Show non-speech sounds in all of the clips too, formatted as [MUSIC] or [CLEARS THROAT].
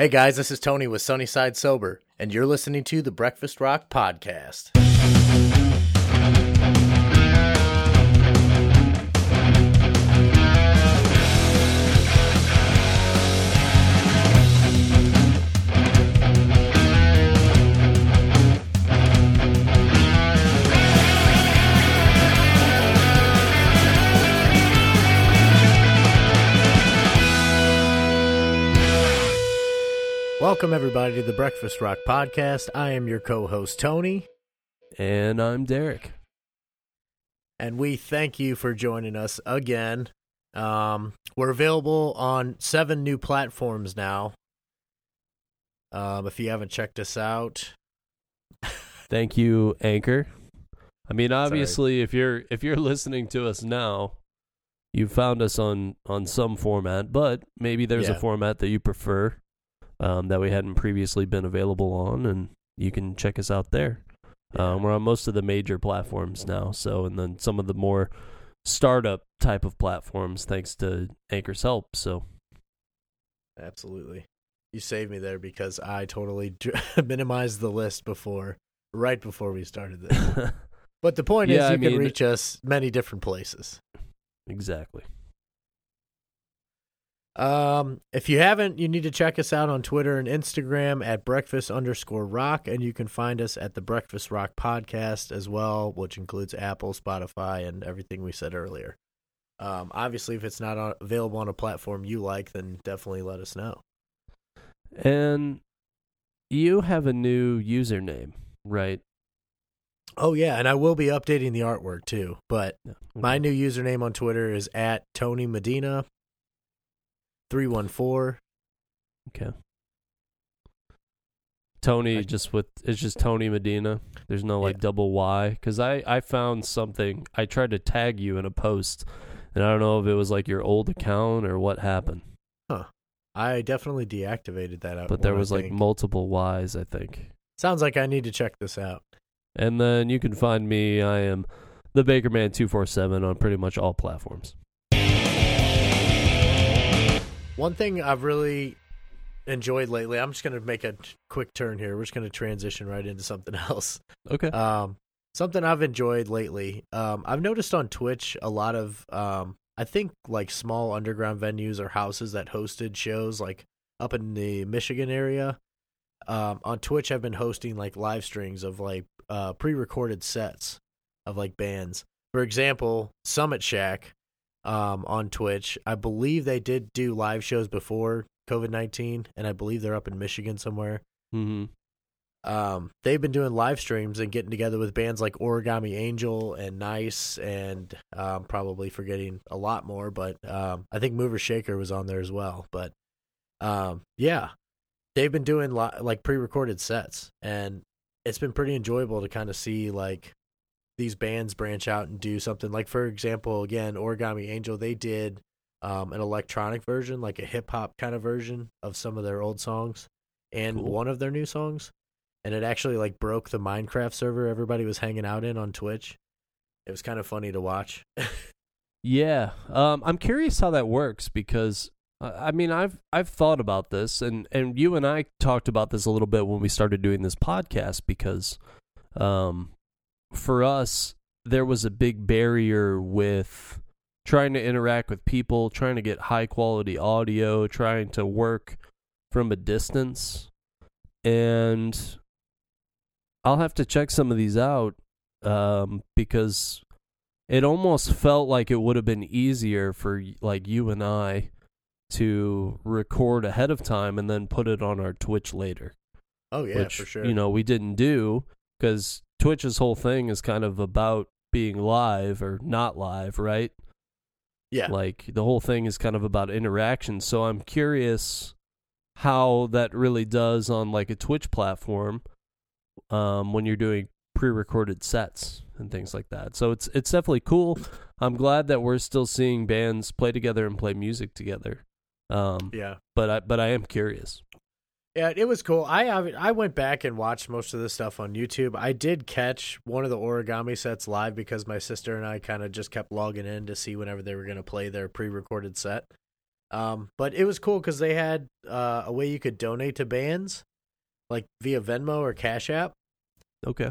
Hey guys, this is Tony with Sunnyside Sober, and you're listening to the Breakfast Rock Podcast. Welcome, everybody, to the Breakfast Rock Podcast. I am your co host, Tony, And I'm Derek. and we thank you for joining us again. Um, we're available on seven new platforms now. Um, if you haven't checked us out, [LAUGHS] Thank you, Anchor. I mean, obviously, if you're if you're listening to us now, you found us on on some format, but maybe there's a format that you prefer um, that we hadn't previously been available on, and you can check us out there. Um, we're on most of the major platforms now, so and then some of the more startup type of platforms, thanks to Anchor's help. So absolutely. You saved me there because I totally [LAUGHS] minimized the list before, right before we started this. [LAUGHS] But the point Yeah, is, I you can mean- reach us many different places. exactly. Um, if you haven't, you need to check us out on Twitter and Instagram at breakfast underscore rock, and you can find us at the Breakfast Rock podcast as well, which includes Apple, Spotify, and everything we said earlier. Um, obviously, if it's not on, available on a platform you like, then definitely let us know. And you have a new username, right? Oh yeah, and I will be updating the artwork too. But my new username on Twitter is at Tony Medina three one four. Okay. Tony I- just with it's just Tony Medina. There's no like Yeah. double Y because I I found something. I tried to tag you in a post, and I don't know if it was like your old account or what happened. Huh. I definitely deactivated that out. But there one, I was like think. multiple Ys, I think. sounds like I need to check this out. And then you can find me. I am the Baker Man two four seven on pretty much all platforms. One thing I've really enjoyed lately, I'm just going to make a quick turn here. We're just going to transition right into something [LAUGHS] else. Okay. Um, something I've enjoyed lately. Um, I've noticed on Twitch a lot of, um, I think like small underground venues or houses that hosted shows like up in the Michigan area. Um, on Twitch, I've been hosting like live streams of like uh, pre-recorded sets of like bands. For example, Summit Shack um, on Twitch. I believe they did do live shows before COVID nineteen, and I believe they're up in Michigan somewhere. mm-hmm. Um, they've been doing live streams and getting together with bands like Origami Angel and Nice, and um, probably forgetting a lot more. But um, I think Mover Shaker was on there as well. But um, yeah, they've been doing li- like pre-recorded sets, and it's been pretty enjoyable to kind of see like these bands branch out and do something. Like for example, again, Origami Angel, they did um, an electronic version, like a hip hop kind of version of some of their old songs, and Cool. one of their new songs and it actually like broke the Minecraft server everybody was hanging out in on Twitch. It was kind of funny to watch. [LAUGHS] Yeah, um, I'm curious how that works because uh, I mean I've I've thought about this and and you and I talked about this a little bit when we started doing this podcast because um, for us there was a big barrier with trying to interact with people, trying to get high quality audio, trying to work from a distance, and I'll have to check some of these out um, because it almost felt like it would have been easier for like you and I to record ahead of time and then put it on our Twitch later. oh yeah, which for sure. you know we didn't do because Twitch's whole thing is kind of about being live or not live, right? yeah, Like the whole thing is kind of about interaction. So I'm curious how that really does on like a Twitch platform um, when you're doing pre-recorded sets and things like that. So it's it's definitely cool. I'm glad that we're still seeing bands play together and play music together. Um, yeah, but I but I am curious. Yeah. It was cool. I I went back and watched most of this stuff on YouTube. I did catch one of the origami sets live because my sister and I kind of just kept logging in to see whenever they were going to play their pre-recorded set. Um, but it was cool because they had uh, a way you could donate to bands, like via Venmo or Cash App. Okay.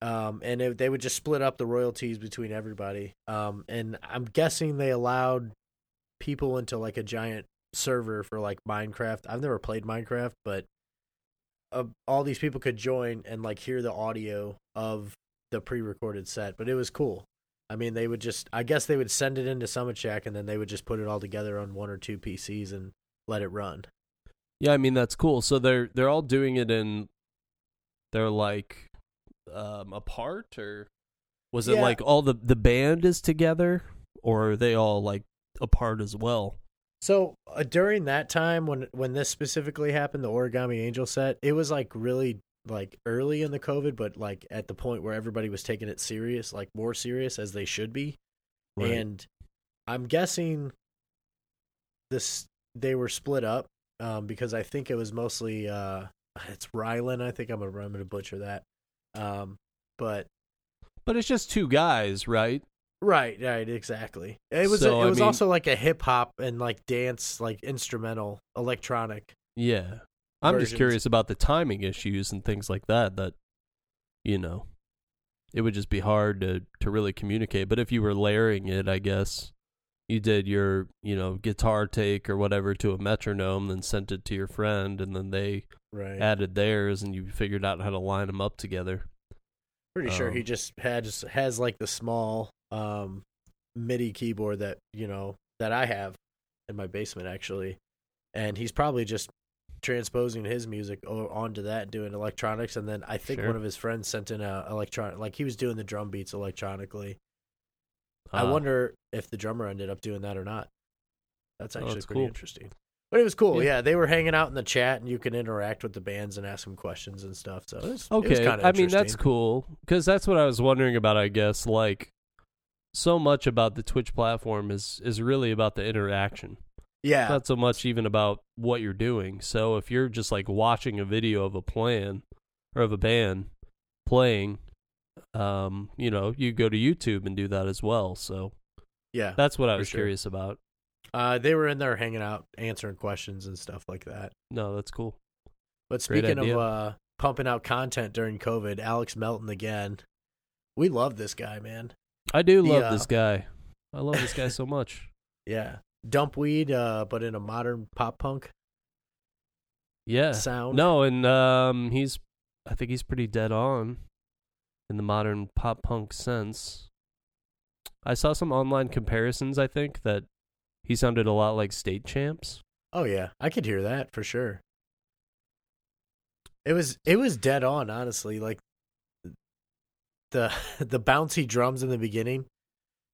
Um, and it, they would just split up the royalties between everybody. Um, and I'm guessing they allowed people into like a giant server for like Minecraft. I've never played Minecraft, but uh, all these people could join and like hear the audio of the pre-recorded set. But it was cool. I mean, they would just, I guess they would send it into Summit Shack and then they would just put it all together on one or two PCs and let it run. Yeah, I mean that's cool. So they're they're all doing it in they're like um apart or was it Yeah. like all the the band is together or are they all like apart as well? So uh, during that time when when this specifically happened, the Origami Angel set, it was like really like early in the COVID, but like at the point where everybody was taking it serious, like more serious as they should be. And I'm guessing this they were split up um, because I think it was mostly uh, it's Rylan. I think I'm gonna I'm gonna butcher that. Um, but but it's just two guys, right? Right, right, exactly. It was So, it I was mean- also like a hip hop and like dance, like instrumental, electronic. Yeah. I'm just curious about the timing issues and things like that that you know it would just be hard to to really communicate. But if you were layering it, I guess you did your, you know, guitar take or whatever to a metronome, then sent it to your friend and then they Right. added theirs and you figured out how to line them up together. Pretty sure he Um, just had just has like the small um MIDI keyboard that you know that I have in my basement actually, and he's probably just transposing his music onto that, doing electronics, and then I think Sure. one of his friends sent in a electronic, like he was doing the drum beats electronically. I Uh, wonder if the drummer ended up doing that or not. That's Oh, actually that's pretty cool. interesting. But it was cool. Yeah. Yeah. they were hanging out in the chat, and you could interact with the bands and ask them questions and stuff. So it was, it was Okay, I mean that's cool because that's what I was wondering about. I guess like so much about the Twitch platform is is really about the interaction. Yeah, not so much even about what you're doing. So if you're just like watching a video of a plan or of a band playing, um, you know, you go to YouTube and do that as well. So yeah. that's what I was sure. curious about. Uh, they were in there hanging out, answering questions and stuff like that. No, that's cool. But Great speaking idea. of uh, pumping out content during COVID, Alex Melton again. We love this guy, man. I do The, love uh, this guy. I love this guy so much. [LAUGHS] Yeah, Dumpweed, uh, but in a modern pop punk Yeah. sound. No, and um, he's I think he's pretty dead on in the modern pop punk sense. I saw some online comparisons. I think that he sounded a lot like State Champs. Oh yeah, I could hear that for sure. It was it was dead on, honestly. Like the [LAUGHS] the bouncy drums in the beginning.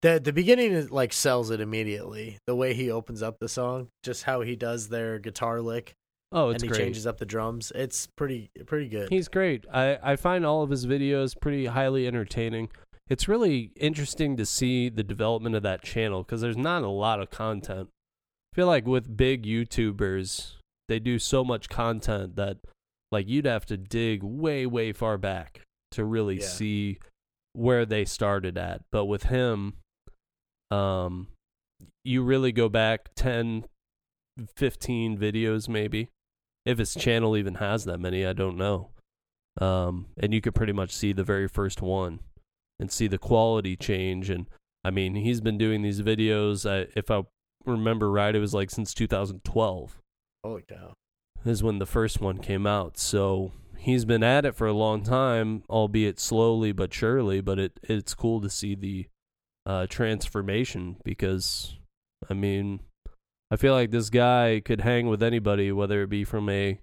The the beginning is like sells it immediately. The way he opens up the song, just how he does their guitar lick Oh, it's and he great. changes up the drums. It's pretty pretty good. He's great. I, I find all of his videos pretty highly entertaining. It's really interesting to see the development of that channel because there's not a lot of content. I feel like with big YouTubers, they do so much content that like you'd have to dig way way far back to really Yeah. see where they started at. But with him, um, you really go back 10, 15 videos maybe if his channel even has that many, I don't know. Um, and you could pretty much see the very first one and see the quality change. And I mean, he's been doing these videos. Uh, if I remember right, it was like since 2012 Holy cow! is when the first one came out. So he's been at it for a long time, albeit slowly but surely. But it it's cool to see the uh, transformation because, I mean, I feel like this guy could hang with anybody, whether it be from a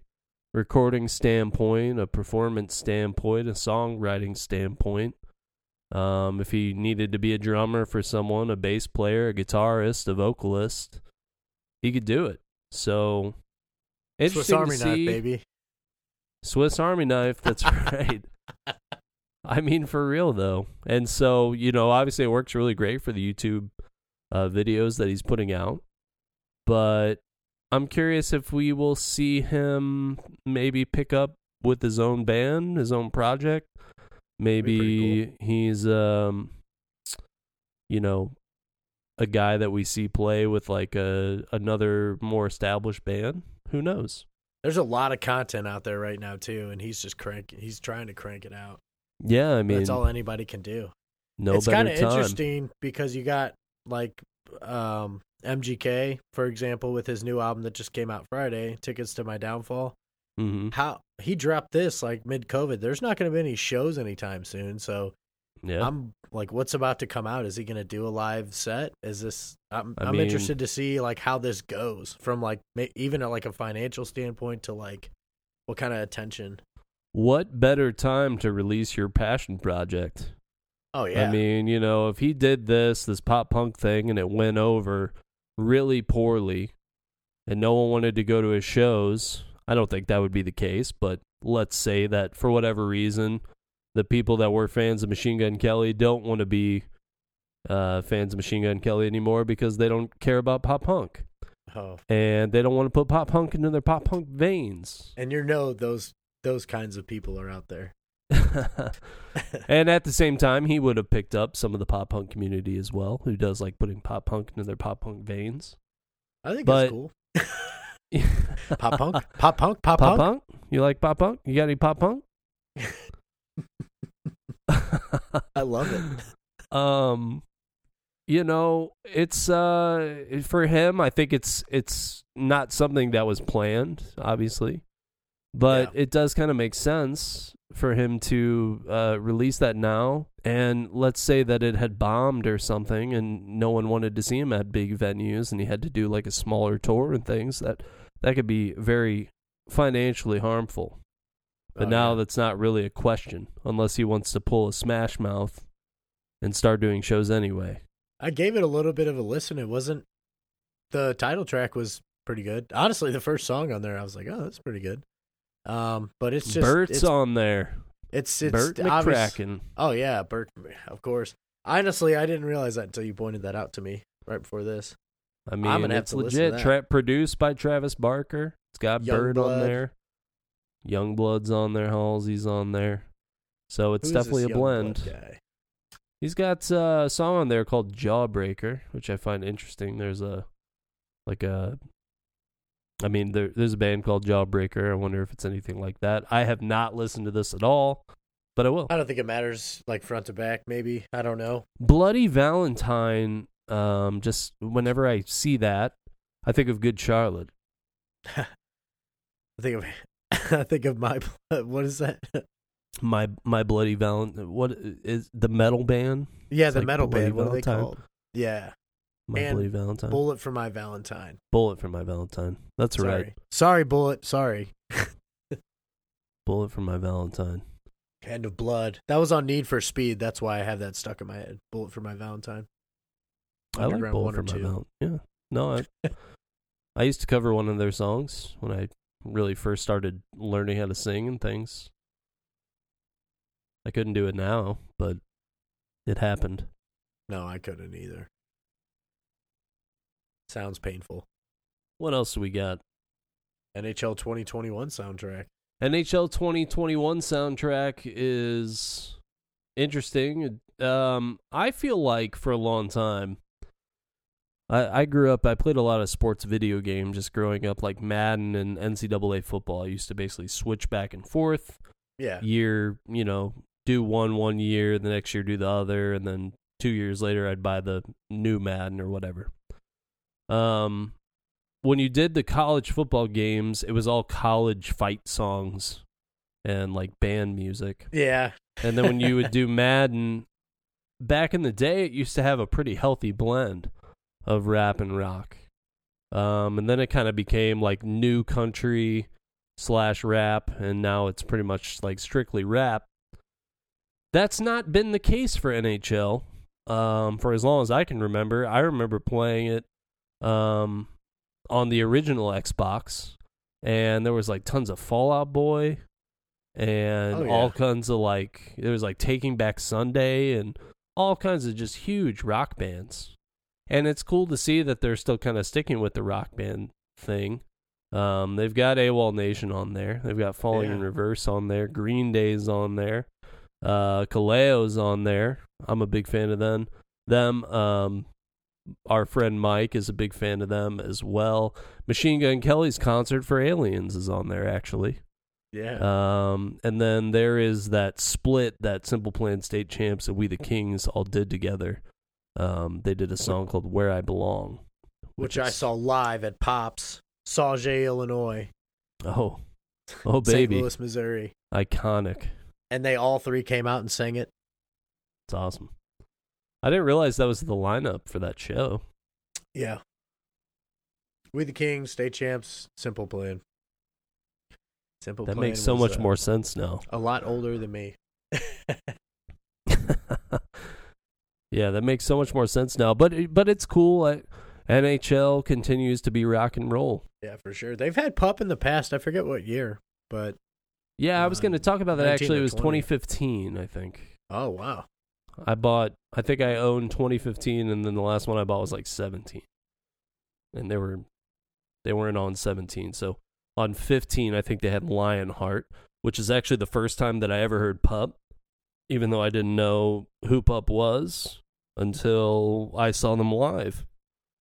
recording standpoint, a performance standpoint, a songwriting standpoint. Um, if he needed to be a drummer for someone, a bass player, a guitarist, a vocalist, he could do it. So Swiss interesting Army to knife, see. baby. Swiss Army knife. That's [LAUGHS] right. I mean, for real though. And so, you know, obviously it works really great for the YouTube uh, videos that he's putting out. But I'm curious if we will see him maybe pick up with his own band, his own project. Maybe he's, um, you know, a guy that we see play with like a another more established band. Who knows? There's a lot of content out there right now too, and he's just cranking. He's trying to crank it out. Yeah, I mean, That's all anybody can do. no it's kind of interesting because you got like um, MGK, for example, with his new album that just came out Friday, "Tickets to My Downfall." hmm How he dropped this like mid COVID. There's not going to be any shows anytime soon, so Yeah, I'm like, what's about to come out? Is he going to do a live set? Is this? I'm I I'm mean- interested to see like how this goes from like ma- even at like a financial standpoint to like what kind of attention. what better time to release your passion project? Oh yeah, I mean, you know, if he did this this pop punk thing and it went over really poorly, and no one wanted to go to his shows, I don't think that would be the case. But let's say that for whatever reason, the people that were fans of Machine Gun Kelly don't want to be uh, fans of Machine Gun Kelly anymore because they don't care about pop punk oh, and they don't want to put pop punk into their pop punk veins. and you know those those kinds of people are out there. [LAUGHS] [LAUGHS] and at the same time, he would have picked up some of the pop punk community as well, who does like putting pop punk into their pop punk veins. I think But- it's cool. [LAUGHS] Pop punk, pop punk, pop, Pop punk. punk? You like pop punk? You got any pop punk? I love it. [LAUGHS] um you know it's uh for him i think it's it's not something that was planned obviously but Yeah. it does kind of make sense for him to uh release that now and let's say that it had bombed or something and no one wanted to see him at big venues and he had to do like a smaller tour and things that that could be very financially harmful but Oh, now yeah. that's not really a question unless he wants to pull a smash mouth and start doing shows anyway. I gave it a little bit of a listen. It wasn't the title track was pretty good. Honestly, the first song on there, I was like, oh, that's pretty good. Um, but it's just Bert's it's, on there. it's it's Bert McCracken. Oh yeah, Bert, of course. Honestly, I didn't realize that until you pointed that out to me right before this. I mean, it's to listen to legit. Tra- produced by Travis Barker. It's got Bert on there. YUNGBLUD's on there. Halsey's on there. So it's Who's definitely a blend. He's got uh, a song on there called Jawbreaker, which I find interesting. There's a like a I mean there there's a band called Jawbreaker. I wonder if it's anything like that. I have not listened to this at all, but I will. I don't think it matters, like front to back. Maybe I don't know. Bloody Valentine um just whenever I see that, I think of Good Charlotte. [LAUGHS] I think of [LAUGHS] I think of my what is that? My my Bloody Valentine what is the metal band? Yeah, It's the like metal Bloody band. What are they called? Yeah, My And Bloody Valentine. Bullet for My Valentine. Bullet for my Valentine. That's Sorry. right. Sorry, Bullet. Sorry. Bullet for my Valentine. Hand of Blood. That was on Need for Speed. That's why I have that stuck in my head. Bullet for My Valentine. I like Bullet for my. Valentine. Yeah. No, I [LAUGHS] I used to cover one of their songs when I really first started learning how to sing and things. I couldn't do it now, but it happened. No, I couldn't either. Sounds painful. What else do we got? NHL 2021 soundtrack. NHL 2021 soundtrack is interesting. Um, I feel like for a long time, I, I grew up. I played a lot of sports video games just growing up, like Madden and NCAA football. I used to basically switch back and forth Yeah. year. You know, do one one year, the next year do the other, and then two years later I'd buy the new Madden or whatever. Um, when you did the college football games, it was all college fight songs and like band music. Yeah. And then when you would [LAUGHS] do Madden, back in the day, it used to have a pretty healthy blend of rap and rock. Um, and then it kind of became like new country slash rap, and now it's pretty much like strictly rap. That's not been the case for NHL um, for as long as I can remember. I remember playing it um, on the original Xbox, and there was like tons of Fall Out Boy and Oh, yeah. all kinds of like there was like Taking Back Sunday and all kinds of just huge rock bands. And it's cool to see that they're still kind of sticking with the rock band thing. Um, they've got AWOL Nation on there. They've got Falling in Reverse on there. Green Day's on there. Uh, Kaleo's on there. I'm a big fan of them. Them. Um, our friend Mike is a big fan of them as well. Machine Gun Kelly's concert for Aliens is on there actually. Yeah. Um, and then there is that split that Simple Plan State Champs and We the Kings all did together. Um, they did a song called Where I Belong, which I is- saw live at Pops, Sauget, Illinois, Oh, oh, St. baby, Louis, Missouri, iconic. and they all three came out and sang it. It's awesome. I didn't realize that was the lineup for that show. Yeah. We the Kings, state champs, simple plan. Simple That plan. makes so was, much uh, more sense now. A lot older than me. [LAUGHS] [LAUGHS] yeah, that makes so much more sense now. But but it's cool. I, NHL continues to be rock and roll. yeah, for sure. They've had pup in the past. I forget what year, but Yeah, I was going to talk about that. Actually, it was 20. 2015, I think. oh wow. I bought. I think I owned 2015, and then the last one I bought was like 17, and they were they weren't on 17. So on 15, I think they had Lionheart, which is actually the first time that I ever heard Pup, even though I didn't know who Pup was until I saw them live.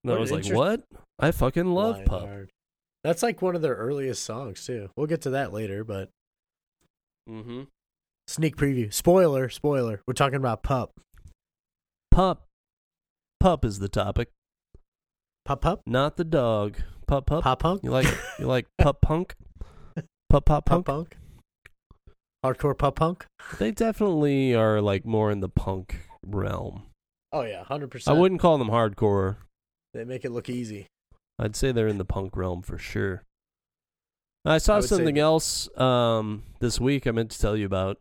And I was like, interest- "What? I fucking love Pup." Lionheart. That's like one of their earliest songs too. We'll get to that later, but Mm-hmm. sneak preview. Spoiler, spoiler. We're talking about pup. Pup, Pup is the topic, Pup pup? not the dog. Pup, Pup. Pop punk? You like [LAUGHS] you like Pup Punk? Pup Pop Punk. punk? Hardcore pop punk? They definitely are like more in the punk realm. Oh yeah, hundred percent. I wouldn't call them hardcore. They make it look easy. I'd say they're in the punk realm for sure. I saw I something else um, this week I meant to tell you about.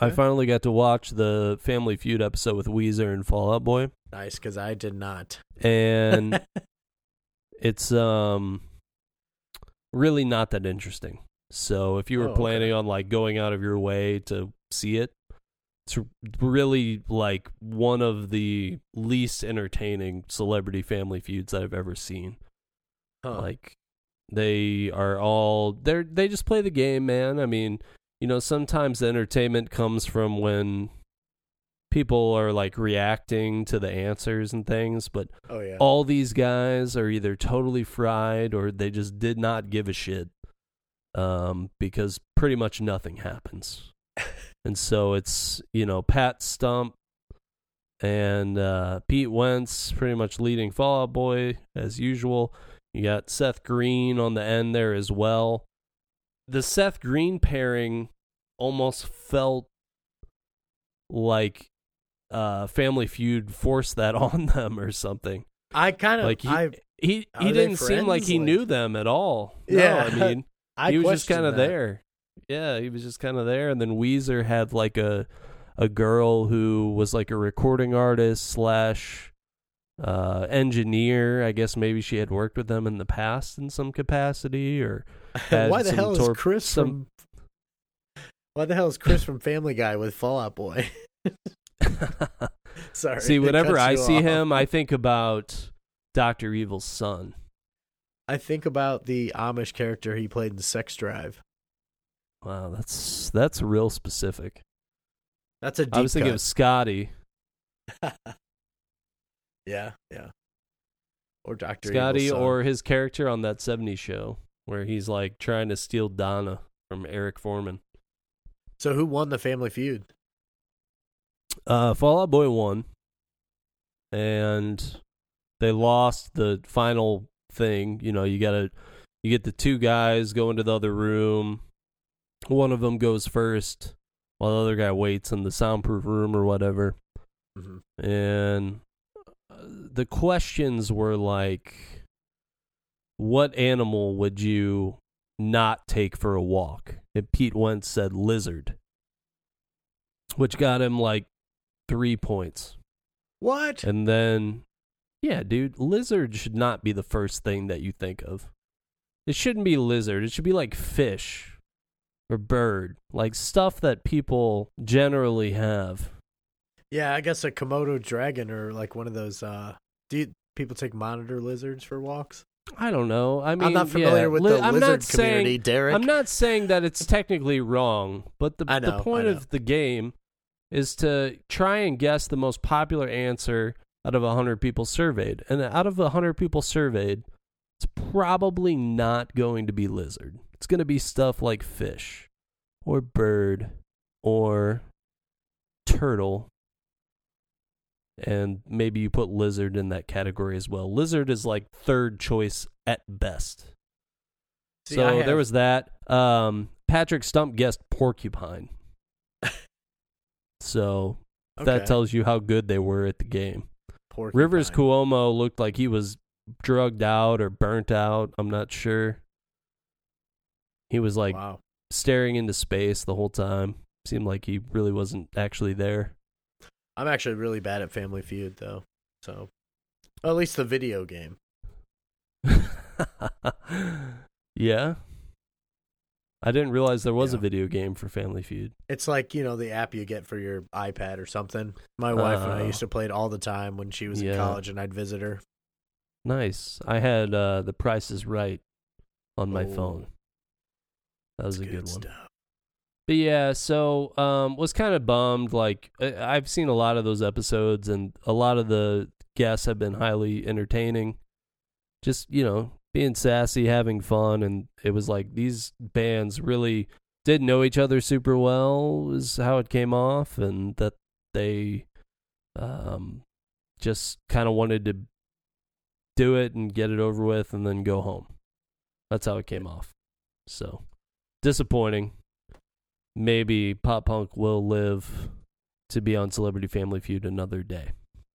I finally got to watch the Family Feud episode with Weezer and Fall Out Boy, Nice, because I did not. and [LAUGHS] it's um really not that interesting. So if you were Oh, okay. planning on like going out of your way to see it, it's really like one of the least entertaining celebrity family feuds that I've ever seen. Huh. Like they are all they're they just play the game, man. I mean, you know, sometimes the entertainment comes from when people are like reacting to the answers and things, but oh yeah. all these guys are either totally fried or they just did not give a shit um, because pretty much nothing happens. [LAUGHS] and so it's, you know, Pat Stump and uh, Pete Wentz pretty much leading Fall Out Boy as usual. You got Seth Green on the end there as well. The Seth Green pairing almost felt like uh, Family Feud forced that [LAUGHS] on them or something. I kind of Like he, I he, he didn't seem like he Like- knew them at all. No, Yeah. I [LAUGHS] mean I he was just kind of there. Yeah, he was just kind of there, and then Weezer had like a a girl who was like a recording artist slash uh, engineer. I guess maybe she had worked with them in the past in some capacity, or [LAUGHS] Why the hell is Chris some- from? Why the hell is Chris from Family Guy with Fall Out Boy? [LAUGHS] Sorry. see. Whenever I see off. him, I think about Doctor Evil's son. I think about the Amish character he played in Sex Drive. Wow, that's that's real specific. That's a deep I was thinking cut. of Scotty. [LAUGHS] yeah, yeah. Or Doctor Scotty or his character on that 70s show where he's like trying to steal Donna from Eric Forman. so who won the Family Feud? Uh, Fall Out Boy won, and they lost the final thing. You know, you gotta you get the two guys go into the other room. One of them goes first, while the other guy waits in the soundproof room or whatever. Mm-hmm. and uh, the questions were like what animal would you not take for a walk and pete wentz said lizard which got him like three points What? and then yeah dude lizard should not be the first thing that you think of it shouldn't be lizard it should be like fish or bird like stuff that people generally have Yeah, I guess a Komodo dragon or like one of those. uh Do you, people take monitor lizards for walks? I don't know. I mean, I'm not familiar yeah, with the I'm lizard not saying, community, Derek. I'm not saying that it's technically wrong, but the I the point of the game is to try and guess the most popular answer out of 100 people surveyed. And out of 100 people surveyed, it's probably not going to be lizard. It's going to be stuff like fish or bird or turtle. And maybe you put lizard in that category as well. Lizard is like third choice at best. See, so I there was that. Um, Patrick Stump guessed porcupine. so that tells you how good they were at the game. Porcupine. Rivers Cuomo looked like he was drugged out or burnt out. I'm not sure. He was like wow. staring into space the whole time. Seemed like he really wasn't actually there. I'm actually really bad at Family Feud though. So, at least the video game. [LAUGHS] yeah. I didn't realize there was a video game for Family Feud. It's like you know the app you get for your iPad or something. My wife and I Oh. used to play it all the time when she was Yeah. in college, and I'd visit her. Nice. I had uh, The Price is Right on my Oh. phone. That was a good, one. stuff. But yeah, so um, was kind of bummed. Like I've seen a lot of those episodes, and a lot of the guests have been highly entertaining. Just you know, being sassy, having fun, and it was like these bands really did know each other super well. Is how it came off, and that they um, just kind of wanted to do it and get it over with, and then go home. That's how it came off. So disappointing maybe pop punk will live to be on Celebrity Family Feud another day.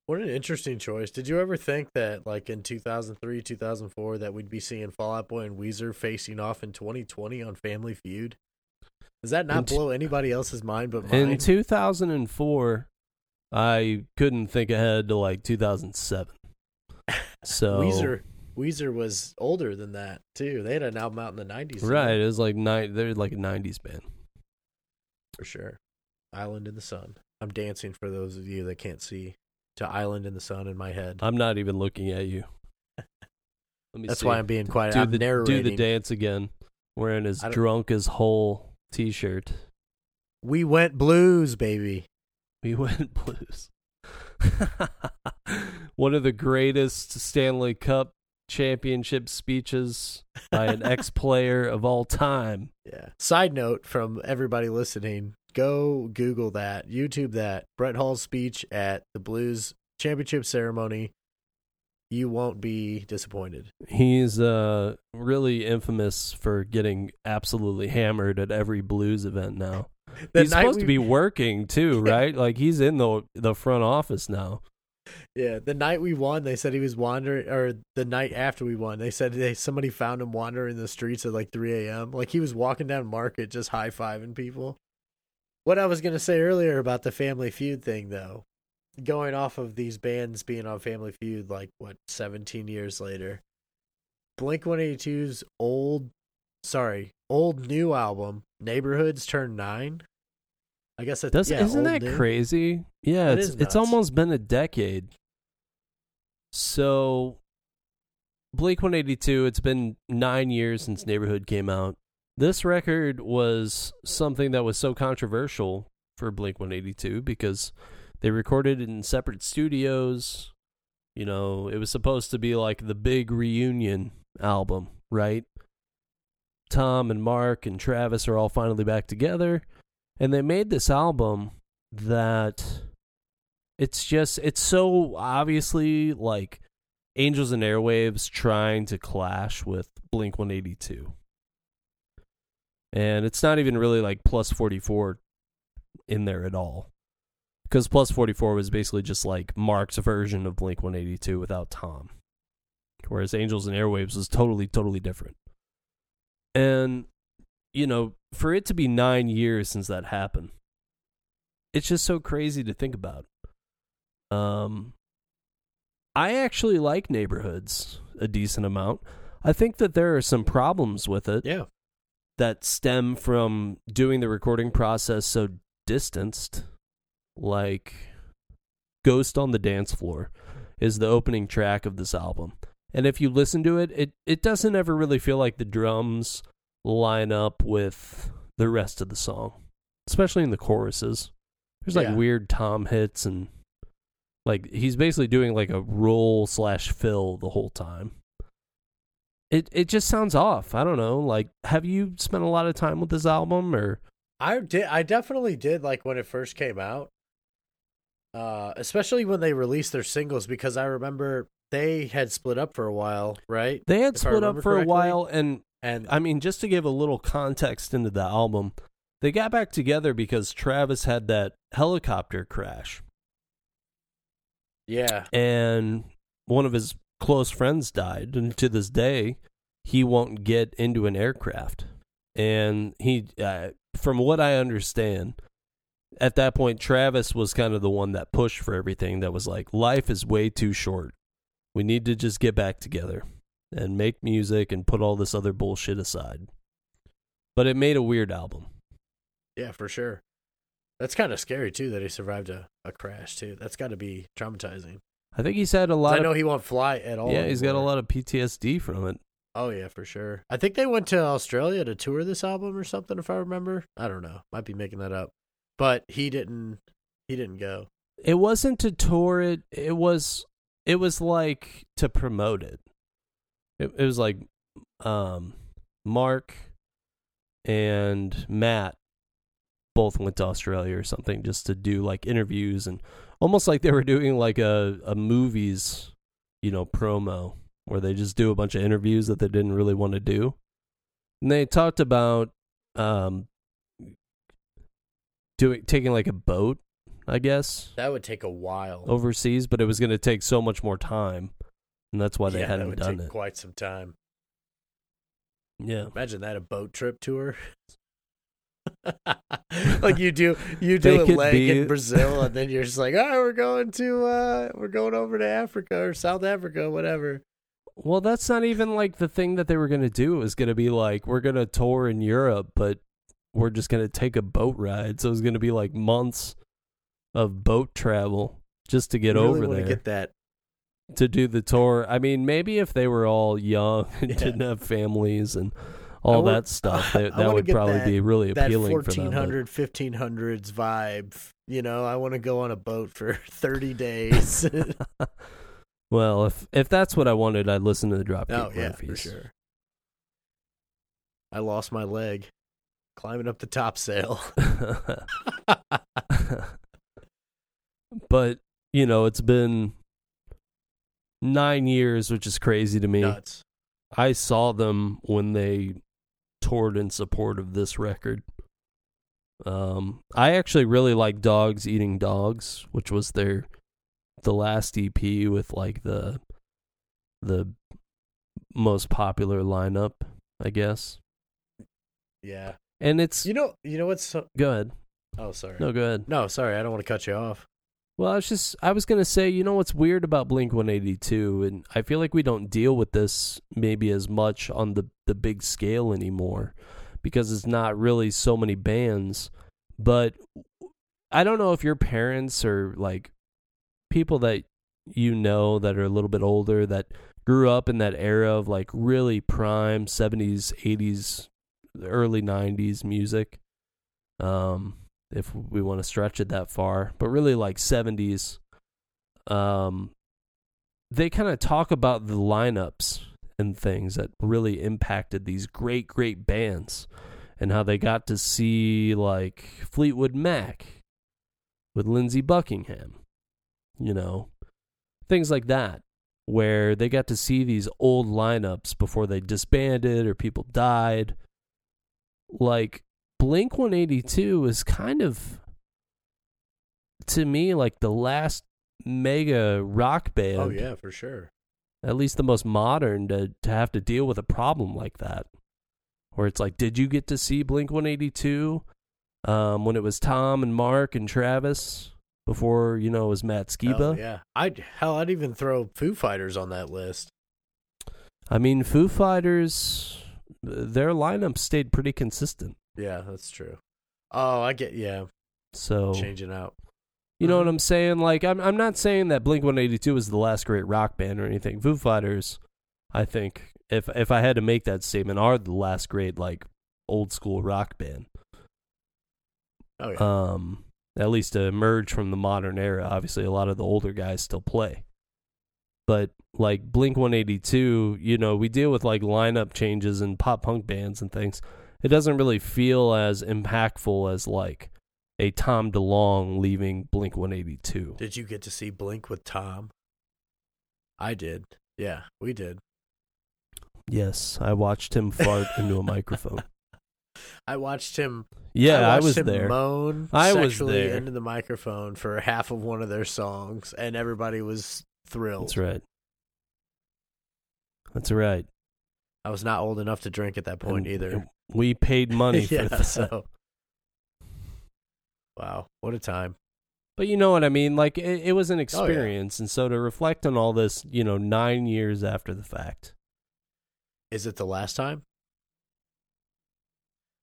What an interesting choice. Did you ever think that, like in 2003, 2004, that we'd be seeing Fall Out Boy and Weezer facing off in 2020 on Family Feud? Does that not t- blow anybody else's mind but mine? In 2004, I couldn't think ahead to like 2007. [LAUGHS] So Weezer, Weezer was older than that too. They had an album out in the 90s, right, it was like nine. They're like a 90s band. for sure. Island in the Sun. I'm dancing for those of you that can't see to Island in the Sun in my head. I'm not even looking at you. [LAUGHS] Let me That's see. why I'm being quiet. do I'm the narrating. do the dance again. Wearing his drunk as whole T-shirt. We went blues, baby. We [LAUGHS] went blues. [LAUGHS] One of the greatest Stanley Cup championship speeches [LAUGHS] by an ex player of all time. Yeah. Side note from everybody listening: go Google that, YouTube that. Brett Hull's speech at the Blues championship ceremony. You won't be disappointed. He's uh, really infamous for getting absolutely hammered at every blues event now. He's supposed we- to be working too, [LAUGHS] right? Like he's in the the front office now. Yeah, the night we won, they said he was wandering, or the night after we won, they said they somebody found him wandering the streets at like 3 a.m. Like he was walking down Market just high fiving people. What I was gonna say earlier about the Family Feud thing, though, going off of these bands being on Family Feud, like what 17 years later, Blink 182's old, sorry, old new album Neighborhoods turned nine. I guess that's Does yeah, isn't that new. crazy? Yeah, That it's it's almost been a decade. So Blink 182, it's been 9 years since Neighborhood came out. This record was something that was so controversial for Blink 182 because they recorded in separate studios. You know, it was supposed to be like the big reunion album, right? Tom and Mark and Travis are all finally back together and they made this album that it's just it's so obviously like Angels and Airwaves trying to clash with Blink 182. And it's not even really like plus 44 in there at all. Because plus 44 was basically just like Mark's version of Blink 182 without Tom. Whereas Angels and Airwaves was totally, totally different. And, you know, for it to be nine years since that happened, it's just so crazy to think about. Um, I actually like neighborhoods a decent amount. I think that there are some problems with it Yeah, that stem from doing the recording process so distanced. Like Ghost on the Dance Floor is the opening track of this album. And if you listen to it, it, it doesn't ever really feel like the drums line up with the rest of the song, especially in the choruses. There's like Yeah. weird tom hits and Like he's basically doing like a roll slash fill the whole time. It it just sounds off. I don't know. Like, have you spent a lot of time with this album or? I did. I definitely did. Like when it first came out, uh, especially when they released their singles, because I remember they had split up for a while, right? They had If split up for a while, and And I mean, just to give a little context into the album, they got back together because Travis had that helicopter crash, yeah, and one of his close friends died, and to this day, he won't get into an aircraft. And he, uh, from what I understand, at that point, Travis was kind of the one that pushed for everything. That was like, life is way too short. We need to just get back together and make music and put all this other bullshit aside. But it made a weird album. yeah, for sure. That's kind of scary too that he survived a, a crash too. That's got to be traumatizing. I think he's had a lot I know of he won't fly at all. yeah, he's got a lot of PTSD from it. Oh yeah, for sure. I think they went to Australia to tour this album or something, if I remember. I don't know. Might be making that up. But he didn't. He didn't go. It wasn't to tour it. It was it was like to promote it. It, it was like um Mark and Matt both went to Australia or something just to do like interviews and almost like they were doing like a a movies, you know, promo where they just do a bunch of interviews that they didn't really want to do. And they talked about um doing taking like a boat, I guess, That would take a while. overseas, but it was going to take so much more time, and that's why they yeah, hadn't would done take it. quite some time. Yeah, Imagine that a boat trip tour. [LAUGHS] [LAUGHS] like you do, you do a leg be- in Brazil, [LAUGHS] and then you're just like, "Oh, we're going to, uh we're going over to Africa or South Africa, whatever." well, that's not even like the thing that they were going to do. It was going to be like we're going to tour in Europe, but we're just going to take a boat ride. So it was going to be like months of boat travel just to get really over there Get that? to do the tour. I mean, maybe if they were all young [LAUGHS] and Yeah. didn't have families and all that stuff, [LAUGHS] I that, that would probably that- be really That appealing for them. but- 1500s vibe. You know, I want to go on a boat for [LAUGHS] 30 days. [LAUGHS] Well, if if that's what I wanted, I'd listen to the Dropkick oh yeah, for sure. I lost my leg climbing up the top sail. but you know, it's been nine years, which is crazy to me. Nuts. I saw them when they toured in support of this record. Um, I actually really like Dogs Eating Dogs, which was their the last EP with like the the most popular lineup, I guess. Yeah. And it's You know, you know what's so, go ahead. Oh, sorry. No, go ahead. No, sorry. I don't want to cut you off. Well, I was just I was gonna say, you know what's weird about Blink One Eighty Two, and I feel like we don't deal with this maybe as much on the the big scale anymore because it's not really so many bands. But I don't know if your parents or like people that you know that are a little bit older that grew up in that era of like really prime 70s 80s early 90s music um if we want to stretch it that far but really like 70s um they kind of talk about the lineups and things that really impacted these great great bands and how they got to see like Fleetwood Mac with Lindsey Buckingham you know things like that where they got to see these old lineups before they disbanded or people died. Like Blink 182 is kind of to me like the last mega rock band Oh yeah, for sure. at least the most modern to to have to deal with a problem like that where it's like did you get to see blink 182 um when it was tom and mark and travis before you know it was matt skiba Oh, yeah. I'd hell, I'd even throw Foo Fighters on that list. i mean foo fighters their lineup stayed pretty consistent Yeah, that's true. Oh, I get. Yeah, so changing out. You know what Mhm. I'm saying? Like I'm I'm not saying that Blink 182 is the last great rock band or anything. Foo Fighters, I think if if I had to make that statement, are the last great like old school rock band. Oh yeah. Um, at least to emerge from the modern era. Obviously, a lot of the older guys still play. But like Blink 182, you know, we deal with like lineup changes and pop punk bands and things. It doesn't really feel as impactful as like a Tom DeLonge leaving Blink 182. Did you get to see Blink with Tom? I did. Yeah, we did. Yes, I watched him fart into a microphone. [LAUGHS] I watched him. Yeah, I, watched was there. Moan I was there. into the microphone for half of one of their songs, and everybody was thrilled. That's right. That's right. I was not old enough to drink at that point And- either. We paid money [LAUGHS] yeah, for that. so. Wow, what a time! But you know what I mean? Like it, it Oh, was an oh, experience, and so to reflect on all this, you know, nine years after the fact, Is it the last time?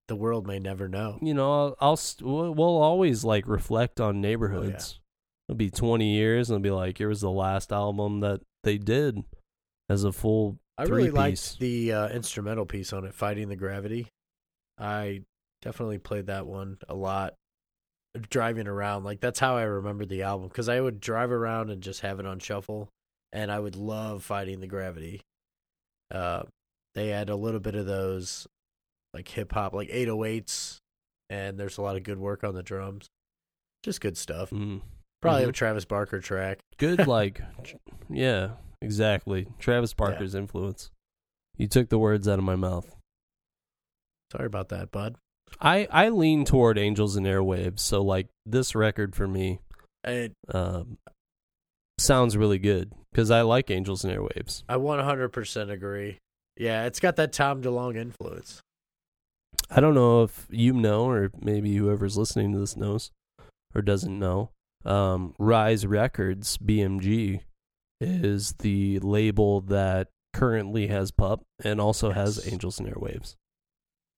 The world may never know. you know, I'll, I'll st- we'll always like reflect on oh, neighborhoods. It'll be twenty years, and it'll be like, here was the last album that they did as a full. I really liked the uh, instrumental piece on it, "Fighting the Gravity." I definitely played that one a lot, driving around. Like that's how I remembered the album because I would drive around and just have it on shuffle, and I would love "Fighting the Gravity." Uh, they had a little bit of those, like hip hop, like 808s, and there's a lot of good work on the drums. Just good stuff. Mm. Probably Mhm. a Travis Barker track. good [LAUGHS] like yeah exactly travis barker's influence you took the words out of my mouth Sorry about that, bud. i i lean toward angels and airwaves so like this record for me And um sounds really good because i like angels and airwaves I 100% agree. Yeah, it's got that Tom DeLonge influence. i don't know if you know or maybe whoever's listening to this knows or doesn't know um rise records bmg is the label that currently has pup and also has angels and airwaves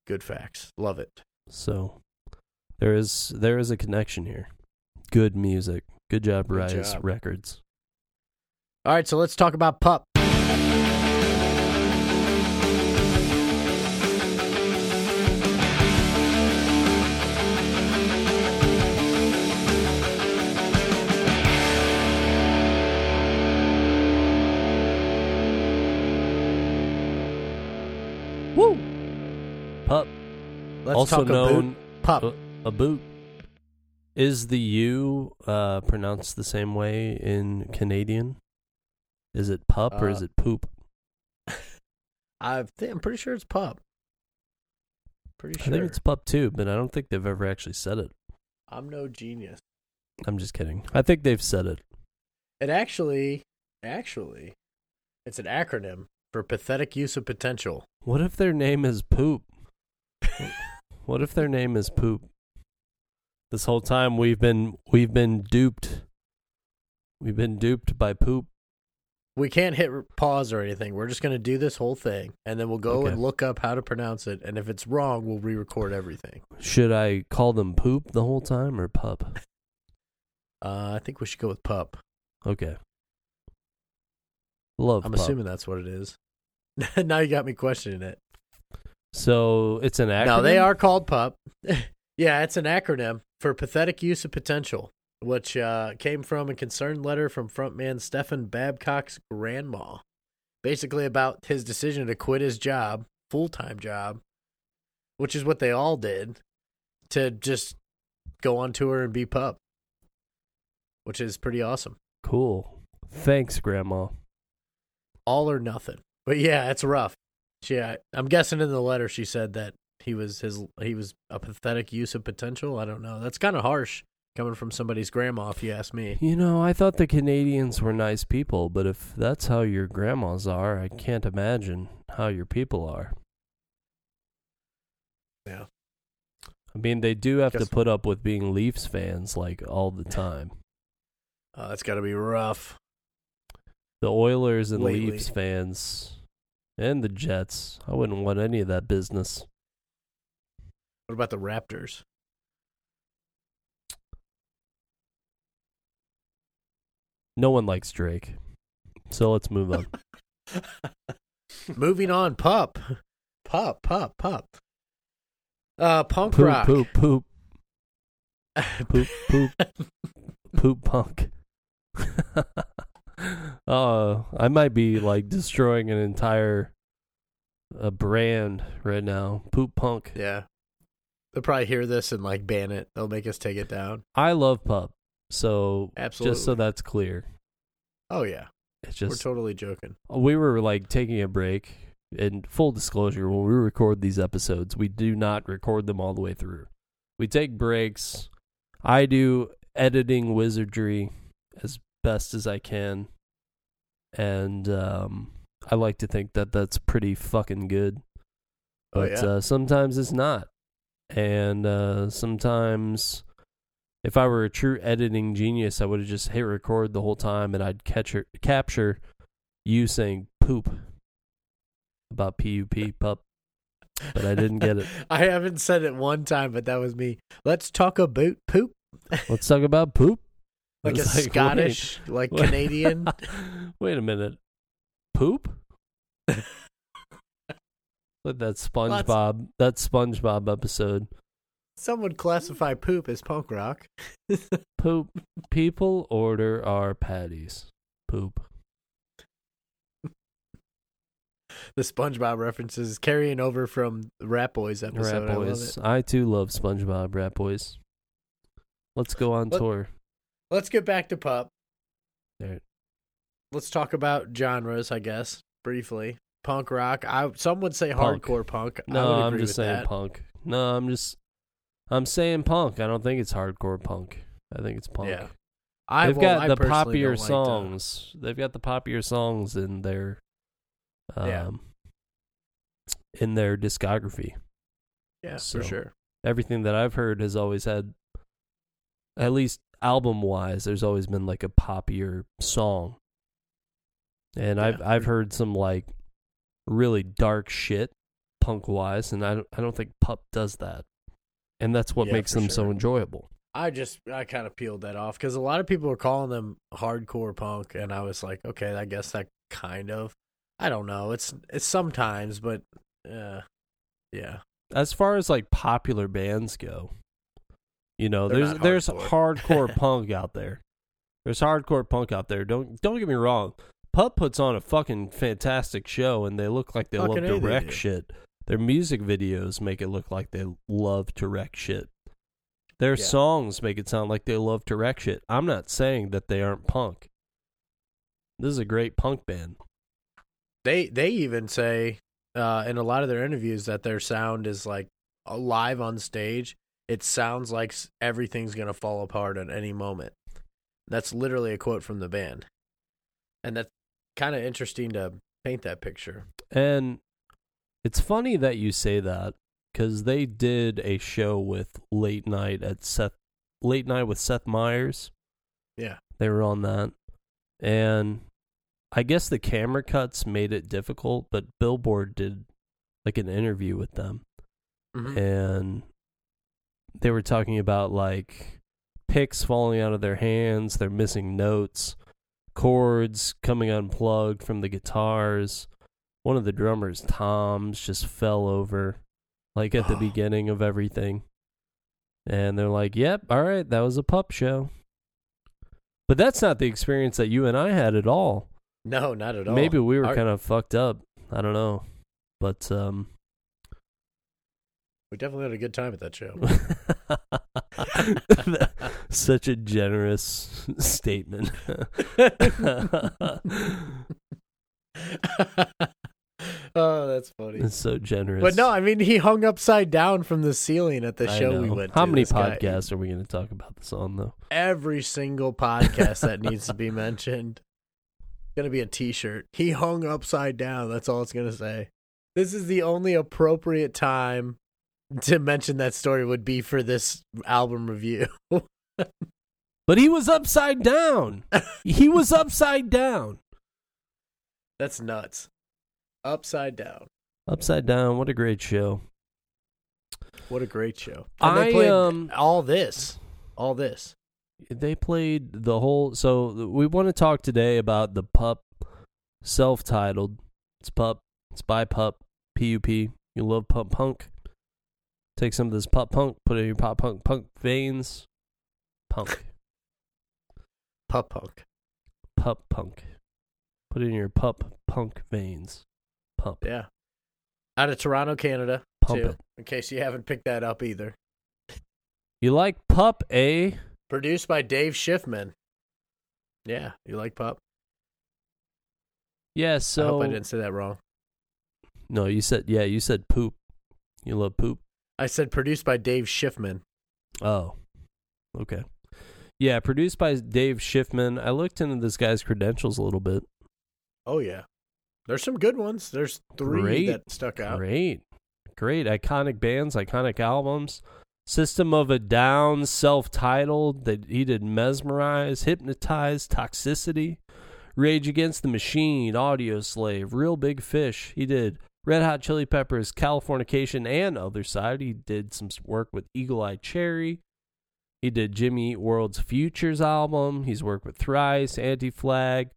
Good facts. Love it. So there is there is a connection here. Good music. Good job, Good Rise job. Records. All right, so let's talk about Pup. Let's also known Pup. uh, a boot. Is the U uh, pronounced the same way in Canadian? Is it pup or is Uh, it poop? [LAUGHS] I think I'm pretty sure it's Pup. Pretty sure. I think it's pup too, but I don't think they've ever actually said it. I'm no genius. I'm just kidding. I think they've said it. It actually, actually, it's an acronym for pathetic use of potential. What if their name is poop? [LAUGHS] What if their name is poop? This whole time we've been we've been duped. We've been duped by poop. We can't hit pause or anything. We're just going to do this whole thing, and then we'll go Okay. and look up how to pronounce it. And if it's wrong, we'll re-record everything. Should I call them poop the whole time or pup? Uh, I think we should go with pup. Okay. Love I'm pup. assuming that's what it is. [LAUGHS] now you got me questioning it. So it's an acronym. No, they are called pup. [LAUGHS] yeah, it's an acronym for pathetic use of potential, which uh, came from a concerned letter from frontman Stefan Babcock's grandma, basically about his decision to quit his job, full time job, which is what they all did, to just go on tour and be pup, which is pretty awesome. cool. Thanks, Grandma. All or nothing. But yeah, it's rough. Yeah, I'm guessing in the letter she said that he was his he was a pathetic use of potential. I don't know. That's kind of harsh coming from somebody's grandma, if you ask me. You know, I thought the Canadians were nice people, but if that's how your grandmas are, I can't imagine how your people are. Yeah. I mean, they do have to put up with being Leafs fans like all the time. Uh, that's got to be rough. The Oilers and Lately. Leafs fans and the Jets. I wouldn't want any of that business. What about the Raptors? No one likes Drake. So let's move on. [LAUGHS] Moving on, pup, pup, pup, pup. Uh, punk poop, rock. poop, poop. [LAUGHS] Poop, poop, poop punk. [LAUGHS] oh, I might be like destroying an entire a brand right now. Poop punk. Yeah. They'll probably hear this and like ban it. They'll make us take it down. I love pup. So Absolutely. just so that's clear, oh yeah. it's just We're totally joking. we were like taking a break. In full disclosure, when we record these episodes, we do not record them all the way through. We take breaks. I do editing wizardry as best as I can, and um, I like to think that that's pretty fucking good. Oh, But yeah. uh, sometimes it's not, and uh, sometimes if I were a true editing genius, I would have just hit record the whole time, and I'd catch her, capture you saying poop about pup pup, but I didn't get it. [LAUGHS] I haven't said it one time, but that was me. Let's talk about poop. [LAUGHS] Let's talk about poop. Like a like, Scottish, like wait. Canadian. [LAUGHS] Wait a minute, poop. [LAUGHS] Like that SpongeBob, that SpongeBob episode. Some would classify poop as punk rock. [LAUGHS] Poop. People order our patties. Poop. the SpongeBob references carrying over from Rat Boys episode. Rat I Boys. it. I, too love SpongeBob. Rat Boys. Let's go on Let- tour. Let's get back to pup. Alright. Let's talk about genres, I guess, briefly. Punk rock. I some would say Punk. hardcore punk. I No, I'm just saying that. punk. No, I'm just. I'm saying punk. I don't think it's hardcore punk. I think it's punk. Yeah. I, They've well, got I the poppier like songs. They've got the poppier songs in their um Yeah. in their discography. yeah, so- for sure. Everything that I've heard has always had at least album wise, there's always been like a poppier song. And I've I've heard some like really dark shit punk wise and I don't I don't think Pup does that. And that's what Yeah, makes them so enjoyable. I just I kind of peeled that off because a lot of people are calling them hardcore punk, and I was like, okay, I guess that kind of. I don't know. It's it's sometimes, but uh, yeah, as far as like popular bands go, you know, They're there's there's hardcore. [LAUGHS] punk out there. There's hardcore punk out there. Don't don't get me wrong. Pup puts on a fucking fantastic show, and they look like they Fucking love to wreck shit. Their music videos make it look like they love to wreck shit. Their Yeah. songs make it sound like they love to wreck shit. I'm not saying that they aren't punk. This is a great punk band. they they even say uh, in a lot of their interviews that their sound is like live on stage. It sounds like everything's gonna fall apart at any moment. That's literally a quote from the band, and that's kind of interesting to paint that picture. And it's funny that you say that because they did a show with late night at Seth, late night with Seth Meyers. Yeah. They were on that, and I guess the camera cuts made it difficult. But Billboard did like an interview with them, Mhm. and they were talking about like picks falling out of their hands, they're missing notes, chords coming unplugged from the guitars. One of the drummers, Tom's, just fell over like at the beginning of everything. And they're like, "Yep, all right, that was a pup show." But that's not the experience that you and I had at all. No, not at all. Maybe we were Our- kind of fucked up. I don't know. But um We definitely had a good time at that show. [LAUGHS] Such a generous statement. [LAUGHS] oh, that's funny. it's so generous. But no, I mean he hung upside down from the ceiling at the I show we know. went How to. many This guy- podcasts are we going to talk about this on, though? every single podcast that needs to be mentioned. It's Gonna be a T-shirt. He hung upside down. That's all it's gonna say. This is the only appropriate time [LAUGHS] to mention that story would be for this album review. [LAUGHS] But he was upside down. [LAUGHS] he was upside down. That's nuts. Upside down. Upside down. What a great show. What a great show. And I, they played um, all this. All this. They played the whole. So we want to talk today about the pup self-titled. It's pup. It's by pup. P-U-P. You love pup punk. Take some of this pup punk. Put it in your pop punk punk veins. Punk. Pup punk. Pup punk. Put it in your pup punk veins. Pump. Yeah. Out of Toronto, Canada, Pump too. it. In case you haven't picked that up either. You like pup, eh? Produced by Dave Schiffman. Yeah, you like Pup? Yeah, so I hope I didn't say that wrong. No, you said yeah, you said poop. You love poop. I said produced by Dave Schiffman. Oh. Okay. Yeah, produced by Dave Schiffman. I looked into this guy's credentials a little bit. Oh yeah, there's some good ones. There's three Great. that stuck out. Great. Great. Iconic bands, iconic albums. System of a Down, self titled. That he did Mesmerize, Hypnotize, Toxicity, Rage Against the Machine, Audio Slave, Real Big Fish. He did Red Hot Chili Peppers, Californication, and Other Side. He did some work with Eagle Eye Cherry. He did Jimmy Eat World's Futures album. He's worked with Thrice, Anti Flag,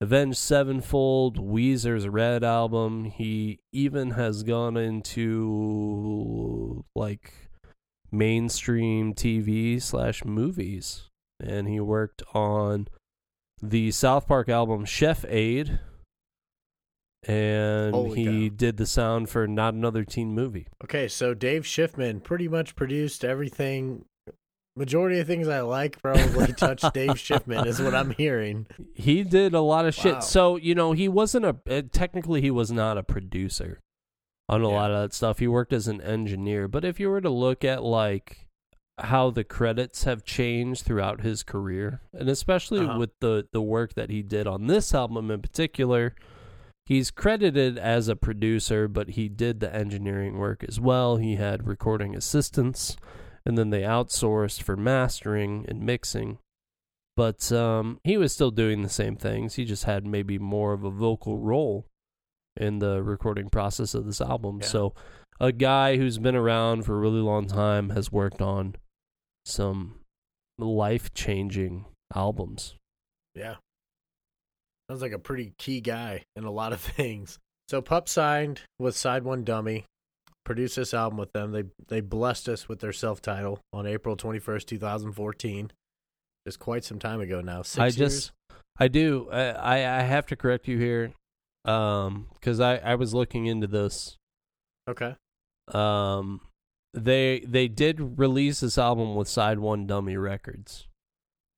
Avenged Sevenfold, Weezer's Red album. He even has gone into like mainstream TV slash movies, and he worked on the South Park album Chef Aid, and Holy he cow. did the sound for Not Another Teen Movie. Okay, so Dave Schiffman pretty much produced everything. Majority of things I like probably [LAUGHS] touch Dave Schiffman, is what I'm hearing. He did a lot of shit. Wow. So you know, he wasn't a uh, technically he was not a producer on a Yeah. lot of that stuff. He worked as an engineer. But if you were to look at like how the credits have changed throughout his career, and especially Uh-huh. with the the work that he did on this album in particular, he's credited as a producer, but he did the engineering work as well. He had recording assistants, and then they outsourced for mastering and mixing. But um, he was still doing the same things. He just had maybe more of a vocal role in the recording process of this album. Yeah. So, a guy who's been around for a really long time has worked on some life changing albums. Yeah. Sounds like a pretty key guy in a lot of [LAUGHS] things. So Pup signed with Side One Dummy, produced this album with them. They they blessed us with their self title on April twenty first, two thousand fourteen. Just quite some time ago now. Six I years? just, I do. I, I, I have to correct you here, um, because I, I was looking into this. Okay. Um, they they did release this album with Side One Dummy Records,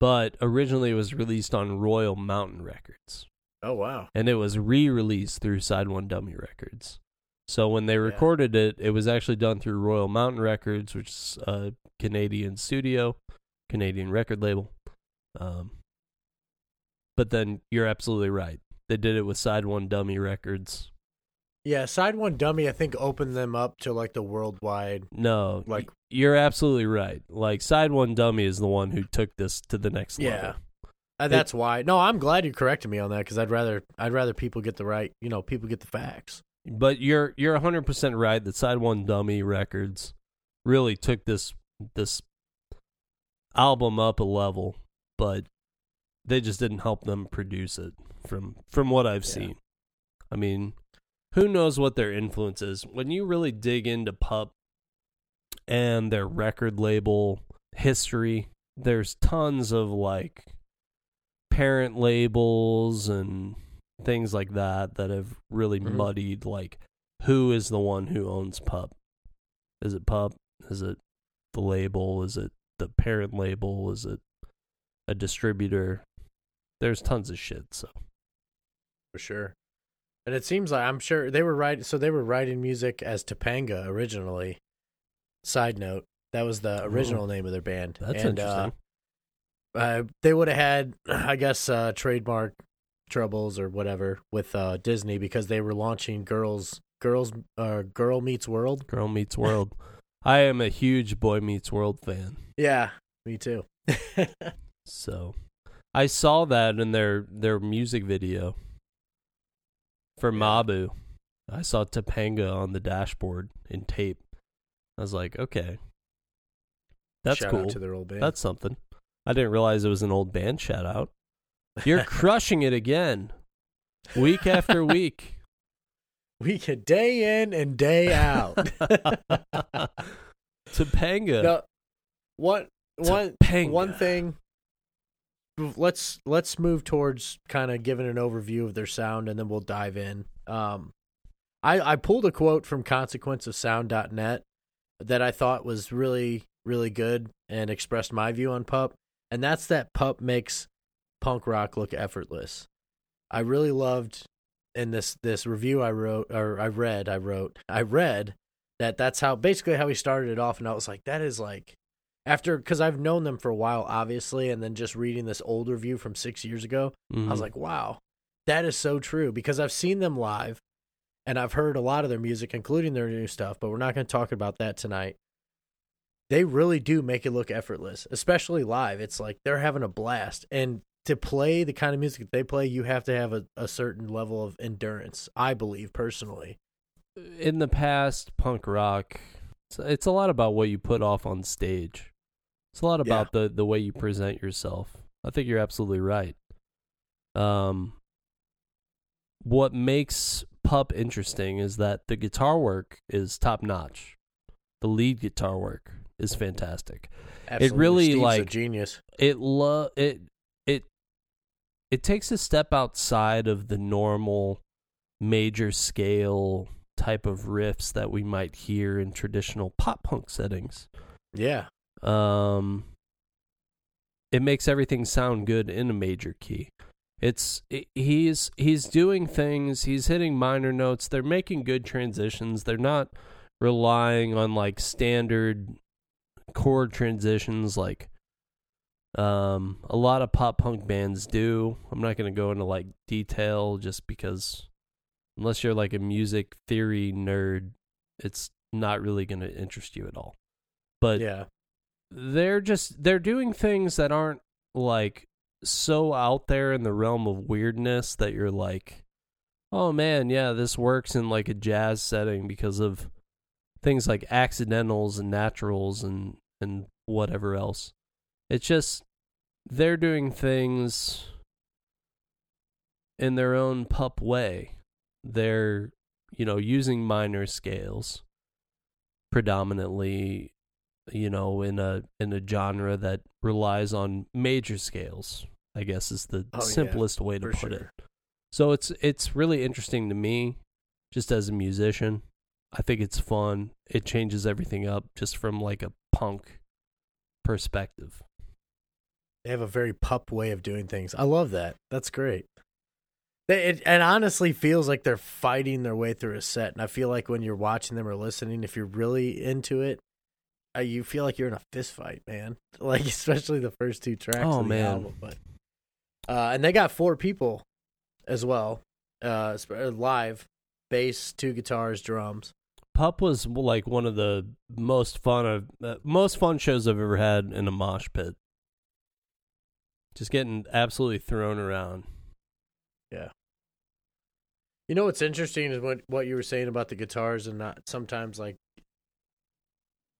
but originally it was released on Royal Mountain Records, Oh wow. and it was re-released through Side One Dummy Records. So when they recorded it, it was actually done through Royal Mountain Records, which is a Canadian studio, Canadian record label. Um, but then you're absolutely right. They did it with Side One Dummy Records. Yeah, Side One Dummy I think opened them up to like the worldwide No, Like- you're absolutely right. Like Side One Dummy is the one who took this to the next Yeah. level. Uh, that's why. No, I'm glad you corrected me on that because I'd rather I'd rather people get the right, you know, people get the facts. But you're you're 100 percent right that Side One Dummy Records really took this this album up a level, but they just didn't help them produce it. From from what I've Yeah. seen, I mean, who knows what their influence is when you really dig into Pup and their record label history. There's tons of like parent labels and things like that that have really Mhm. muddied like who is the one who owns Pup? Is it Pup? Is it the label? Is it the parent label? Is it a distributor? There's tons of shit. So For sure. And it seems like I'm sure they were writing so they were writing music as Topanga originally. Side note, that was the original name of their band. that's and, uh, interesting. uh, they would have had, I guess, uh, trademark troubles or whatever with uh, Disney because they were launching Girls, Girls, uh, Girl Meets World. Girl Meets World. I am a huge Boy Meets World fan. Yeah, me too. [LAUGHS] So I saw that in their their music video for Yeah. Mabu. I saw Topanga on the dashboard in tape. I was like, okay, that's Shout cool. to their old band. That's something. I didn't realize it was an old band shout out. You're [LAUGHS] crushing it again, week after [LAUGHS] week. we get day in and day out. [LAUGHS] Topanga. No, what one Topanga. one thing. Let's let's move towards kind of giving an overview of their sound, and then we'll dive in. Um, I I pulled a quote from consequence of consequenceofsound.net that I thought was really really good and expressed my view on Pup, and that's that Pup makes punk rock look effortless. I really loved in this this review I wrote or I read I wrote I read that that's how basically how he started it off, and I was like that is like after because I've known them for a while, obviously, and then just reading this old review from six years ago, I was Mhm. like, wow, that is so true because I've seen them live and I've heard a lot of their music, including their new stuff, but we're not going to talk about that tonight. They really do make it look effortless, especially live. It's like they're having a blast. And to play the kind of music that they play, you have to have a, a certain level of endurance, I believe personally. in the past, punk rock, it's, it's a lot about what you put off on stage. It's a lot Yeah. about the the way you present yourself. I think you're absolutely right. Um, what makes Pup interesting is that the guitar work is top notch. The lead guitar work is fantastic. Absolutely. really, Steve's a like- genius. it lo- it it it takes a step outside of the normal major scale type of riffs that we might hear in traditional pop punk settings. Yeah. Um it makes everything sound good in a major key. It's it, he's he's doing things, he's hitting minor notes, they're making good transitions. They're not relying on like standard chord transitions like um a lot of pop punk bands do. I'm not going to go into like detail just because unless you're like a music theory nerd, it's not really going to interest you at all. But yeah. They're just they're doing things that aren't like so out there in the realm of weirdness that you're like oh man yeah this works in like a jazz setting because of things like accidentals and naturals and and whatever else. It's just they're doing things in their own pup way. They're you know using minor scales predominantly you know in a in a genre that relies on major scales i guess is the Oh, yeah, simplest way to put it so it's it's really interesting to me just as a musician i think it's fun it changes everything up just from like a punk perspective They have a very pup way of doing things. I love that. That's great. It, it honestly feels like they're fighting their way through a set, and I feel like when you're watching them or listening, if you're really into it, uh, you feel like you're in a fist fight, man. [LAUGHS] Like especially the first two tracks. Oh, of the man. album. But uh, and they got four people as well, uh, uh, live, bass, two guitars, drums. pup was like one of the most fun of uh, most fun shows i've ever had in a mosh pit just getting absolutely thrown around Yeah. You know what's interesting is what what you were saying about the guitars and not sometimes like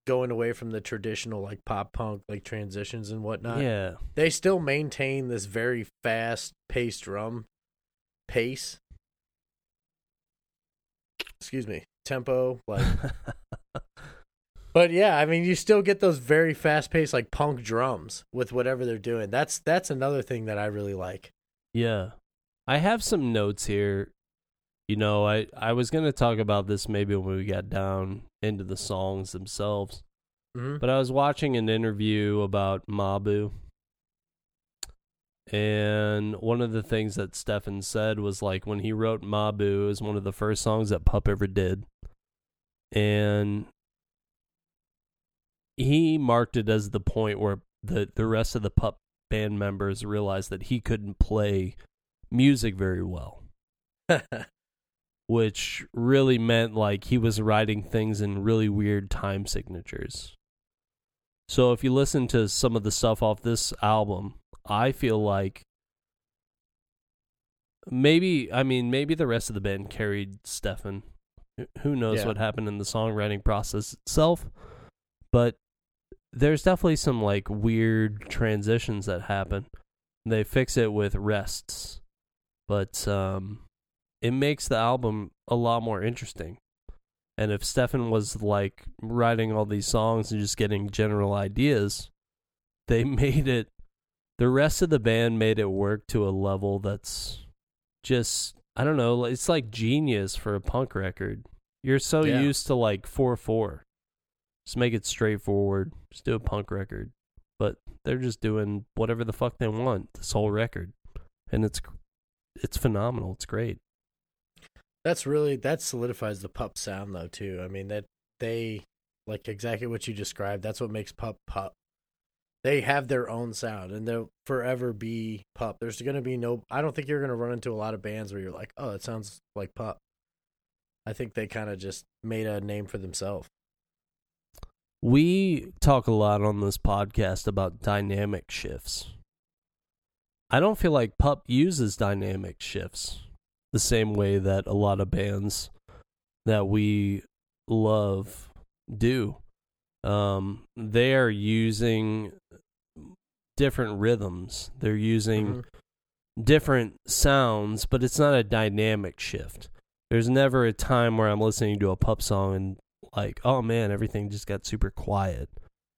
going away from the traditional like pop punk like transitions and whatnot. yeah They still maintain this very fast paced drum pace. Excuse me, tempo like. [LAUGHS] But yeah, I mean, you still get those very fast paced like punk drums with whatever they're doing. That's that's another thing that I really like. Yeah. I have some notes here. You know, I, I was going to talk about this maybe when we got down into the songs themselves, hmm but I was watching an interview about Mabu. And one of the things that Stefan said was like when he wrote Mabu, it was one of the first songs that Pup ever did. And he marked it as the point where the, the rest of the Pup band members realized that he couldn't play music very well, [LAUGHS] which really meant like he was writing things in really weird time signatures. So if you listen to some of the stuff off this album, I feel like maybe I mean maybe the rest of the band carried Stefan. Who knows Yeah. what happened in the songwriting process itself, but there's definitely some like weird transitions that happen. They fix it with rests, but um, it makes the album a lot more interesting. And if Stefan was like writing all these songs and just getting general ideas, they [LAUGHS] made it the rest of the band made it work to a level that's just I don't know, it's like genius for a punk record. You're so Yeah. used to like 4/4. Just make it straightforward. Just do a punk record. But they're just doing whatever the fuck they want this whole record. And it's it's phenomenal. It's great. That's really that solidifies the pup sound though too. I mean that they like exactly what you described. That's what makes pup pup. They have their own sound and they'll forever be pup. There's gonna be no. I don't think you're gonna run into a lot of bands where you're like, oh, it sounds like pup. I think they kind of just made a name for themselves. We talk a lot on this podcast about dynamic shifts. I don't feel like Pup uses dynamic shifts the same way that a lot of bands that we love do. Um, they are using different rhythms. They're using Mhm. different sounds, but it's not a dynamic shift. There's never a time where I'm listening to a pup song and like, oh man, everything just got super quiet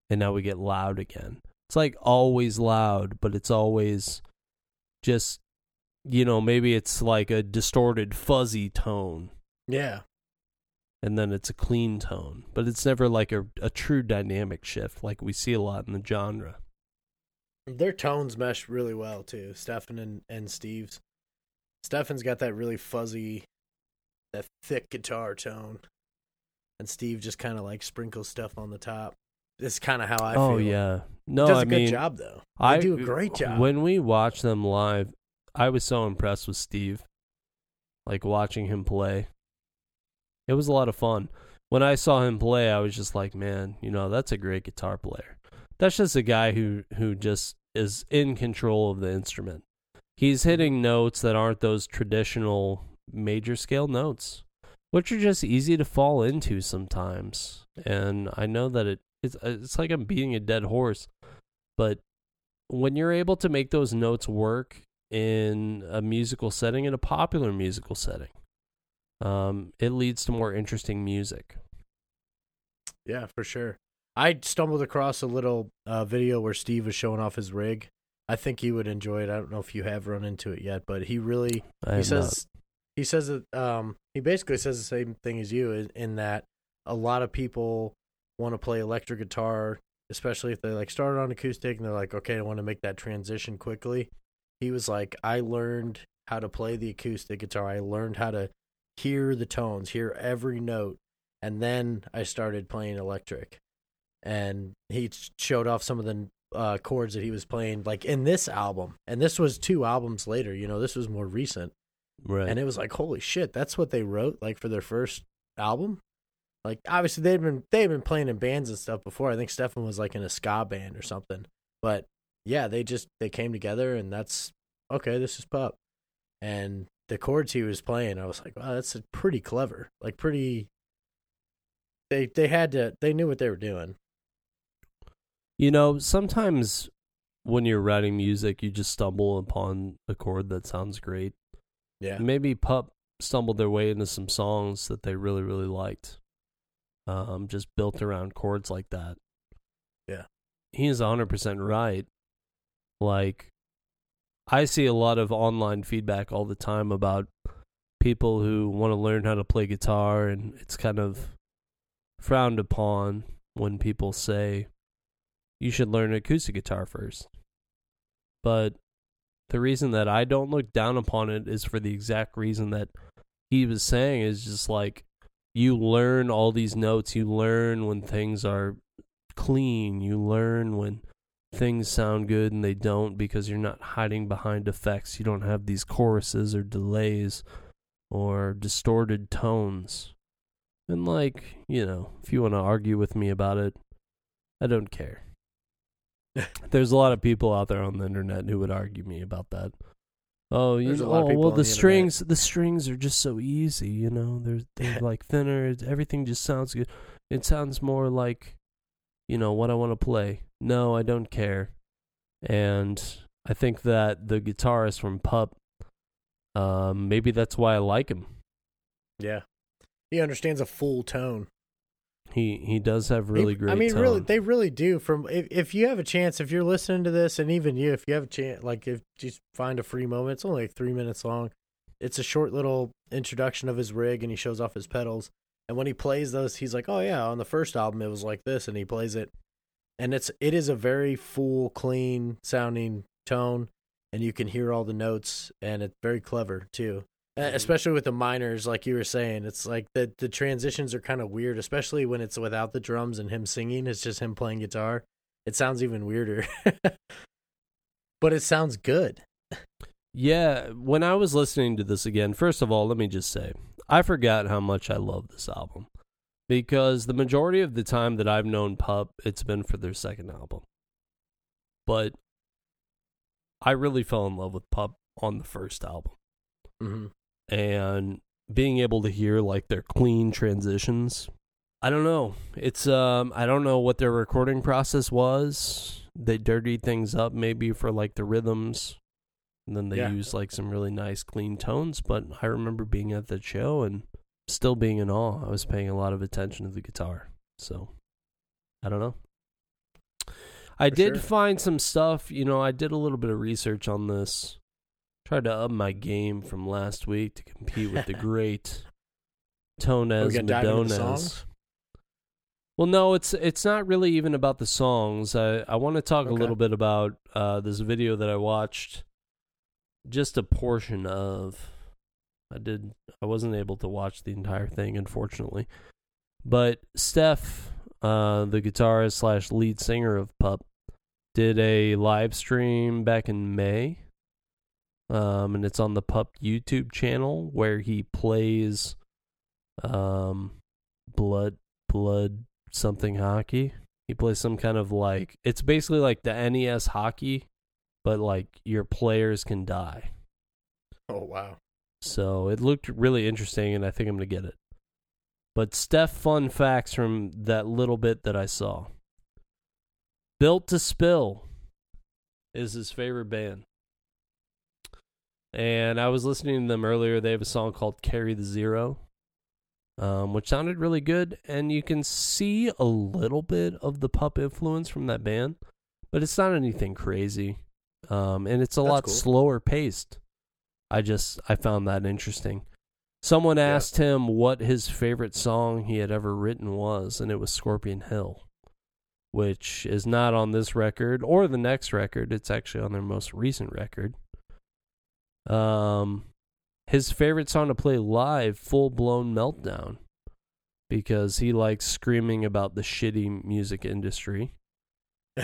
and now we get loud again. It's like always loud, but it's always just you know, maybe it's like a distorted fuzzy tone Yeah, and then it's a clean tone, but it's never like a a true dynamic shift like we see a lot in the genre. their tones mesh really well too. Stefan and and Steve's. Stefan's got that really fuzzy, that thick guitar tone, and Steve just kind of like sprinkles stuff on the top. It's kind of how I oh feel. Oh yeah. No, he does I a good mean job though. They I do a great job. When we watch them live, I was so impressed with Steve. Like watching him play. It was a lot of fun. When I saw him play, I was just like, man, you know, that's a great guitar player. That's just a guy who who just is in control of the instrument. He's hitting notes that aren't those traditional major scale notes, which are just easy to fall into sometimes. And I know that it it's it's like I'm beating a dead horse, but when you're able to make those notes work in a musical setting, in a popular musical setting, um, it leads to more interesting music. Yeah, for sure. I stumbled across a little uh, video where Steve was showing off his rig. I think you would enjoy it. I don't know if you have run into it yet, but he really he says he says that um he basically says the same thing as you in, in that a lot of people want to play electric guitar, especially if they like started on acoustic and they're like, okay, I want to make that transition quickly. He was like, I learned how to play the acoustic guitar. I learned how to hear the tones, hear every note, and then I started playing electric. And he showed off some of the uh, chords that he was playing, like in this album. And this was two albums later. You know, this was more recent. right. And it was like, holy shit, that's what they wrote like for their first album. Like obviously they've been they'd been playing in bands and stuff before. I think Stefan was like in a ska band or something. But yeah, they just they came together and that's okay, this is pop. And the chords he was playing, I was like, wow, that's pretty clever. Like pretty they they had to they knew what they were doing. You know, sometimes when you're writing music, you just stumble upon a chord that sounds great. Yeah. Maybe Pup stumbled their way into some songs that they really, really liked. Um, just built around chords like that. Yeah. He is 100% right. Like, I see a lot of online feedback all the time about people who want to learn how to play guitar, and it's kind of frowned upon when people say, you should learn acoustic guitar first. But the reason that I don't look down upon it is for the exact reason that he was saying is just like you learn all these notes, you learn when things are clean, you learn when things sound good and they don't because you're not hiding behind effects. You don't have these choruses or delays or distorted tones. And like, you know, if you want to argue with me about it, I don't care. [LAUGHS] There's a lot of people out there on the internet who would argue me about that. Oh, you There's a know, lot of oh, people well the the strings the strings are just so easy, you know. They're they're [LAUGHS] like thinner, everything just sounds good. It sounds more like you know what I want to play. No, I don't care. And I think that the guitarist from Pup um maybe that's why I like him. Yeah. He understands a full tone. He he does have really They- great. I mean, tone. really, they really do. From if, if you have a chance, if you're listening to this, and even you, if you have a chance, like if just find a free moment, it's only like three minutes long. It's a short little introduction of his rig, and he shows off his pedals. And when he plays those, he's like, "Oh yeah, on the first album it was like this," and he plays it, and it's it is a very full, clean sounding tone, and you can hear all the notes, and it's very clever too. Mhm. Especially with the minors, like you were saying, it's like the the transitions are kind of weird, especially when it's without the drums and him singing. It's just him playing guitar. It sounds even weirder, [LAUGHS] but it sounds good. Yeah, when I was listening to this again, first of all, let me just say, I forgot how much I love this album. Because the majority of the time that I've known Pup, it's been for their second album. But I really fell in love with Pup on the first album. hmm And being able to hear like their clean transitions. I don't know. It's um I don't know what their recording process was. They dirtied things up maybe for like the rhythms. And then they Yeah. used like some really nice clean tones, but I remember being at that show and still being in awe. I was paying a lot of attention to the guitar. So I don't know. I For did sure. find some stuff, you know, I did a little bit of research on this. Tried to up my game from last week to compete with the [LAUGHS] great Tonez Madones. Well, no, it's it's not really even about the songs. I I want to talk a little bit about uh, this video that I watched, just a portion of. I did. I wasn't able to watch the entire thing, unfortunately. But Steph, uh, the guitarist slash lead singer of Pup, did a live stream back in May. Um, and it's on the Pup YouTube channel where he plays, um, blood blood something hockey. He plays some kind of like it's basically like the NES hockey, but like your players can die. Oh wow! So it looked really interesting, and I think I'm gonna get it. But Steph, fun facts from that little bit that I saw. Built to Spill is his favorite band. And I was listening to them earlier. They have a song called Carry the Zero, um, which sounded really good. And you can see a little bit of the pup influence from that band, but it's not anything crazy. Um, and it's a That's lot cool. slower paced. I just I found that interesting. Someone Yeah. asked him what his favorite song he had ever written was, and it was Scorpion Hill, which is not on this record or the next record. It's actually on their most recent record. Um, his favorite song to play live, Full Blown Meltdown, because he likes screaming about the shitty music industry. [LAUGHS]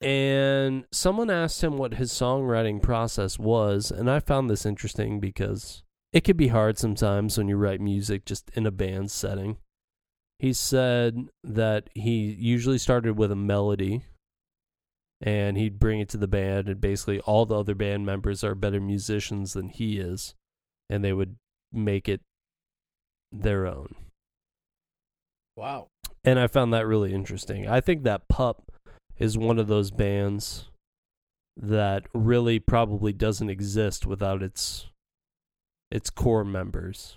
and someone asked him what his songwriting process was, and I found this interesting because it could be hard sometimes when you write music just in a band setting. He said that he usually started with a melody and he'd bring it to the band, and basically all the other band members are better musicians than he is, and they would make it their own. Wow! And I found that really interesting. I think that Pup is one of those bands that really probably doesn't exist without its its core members.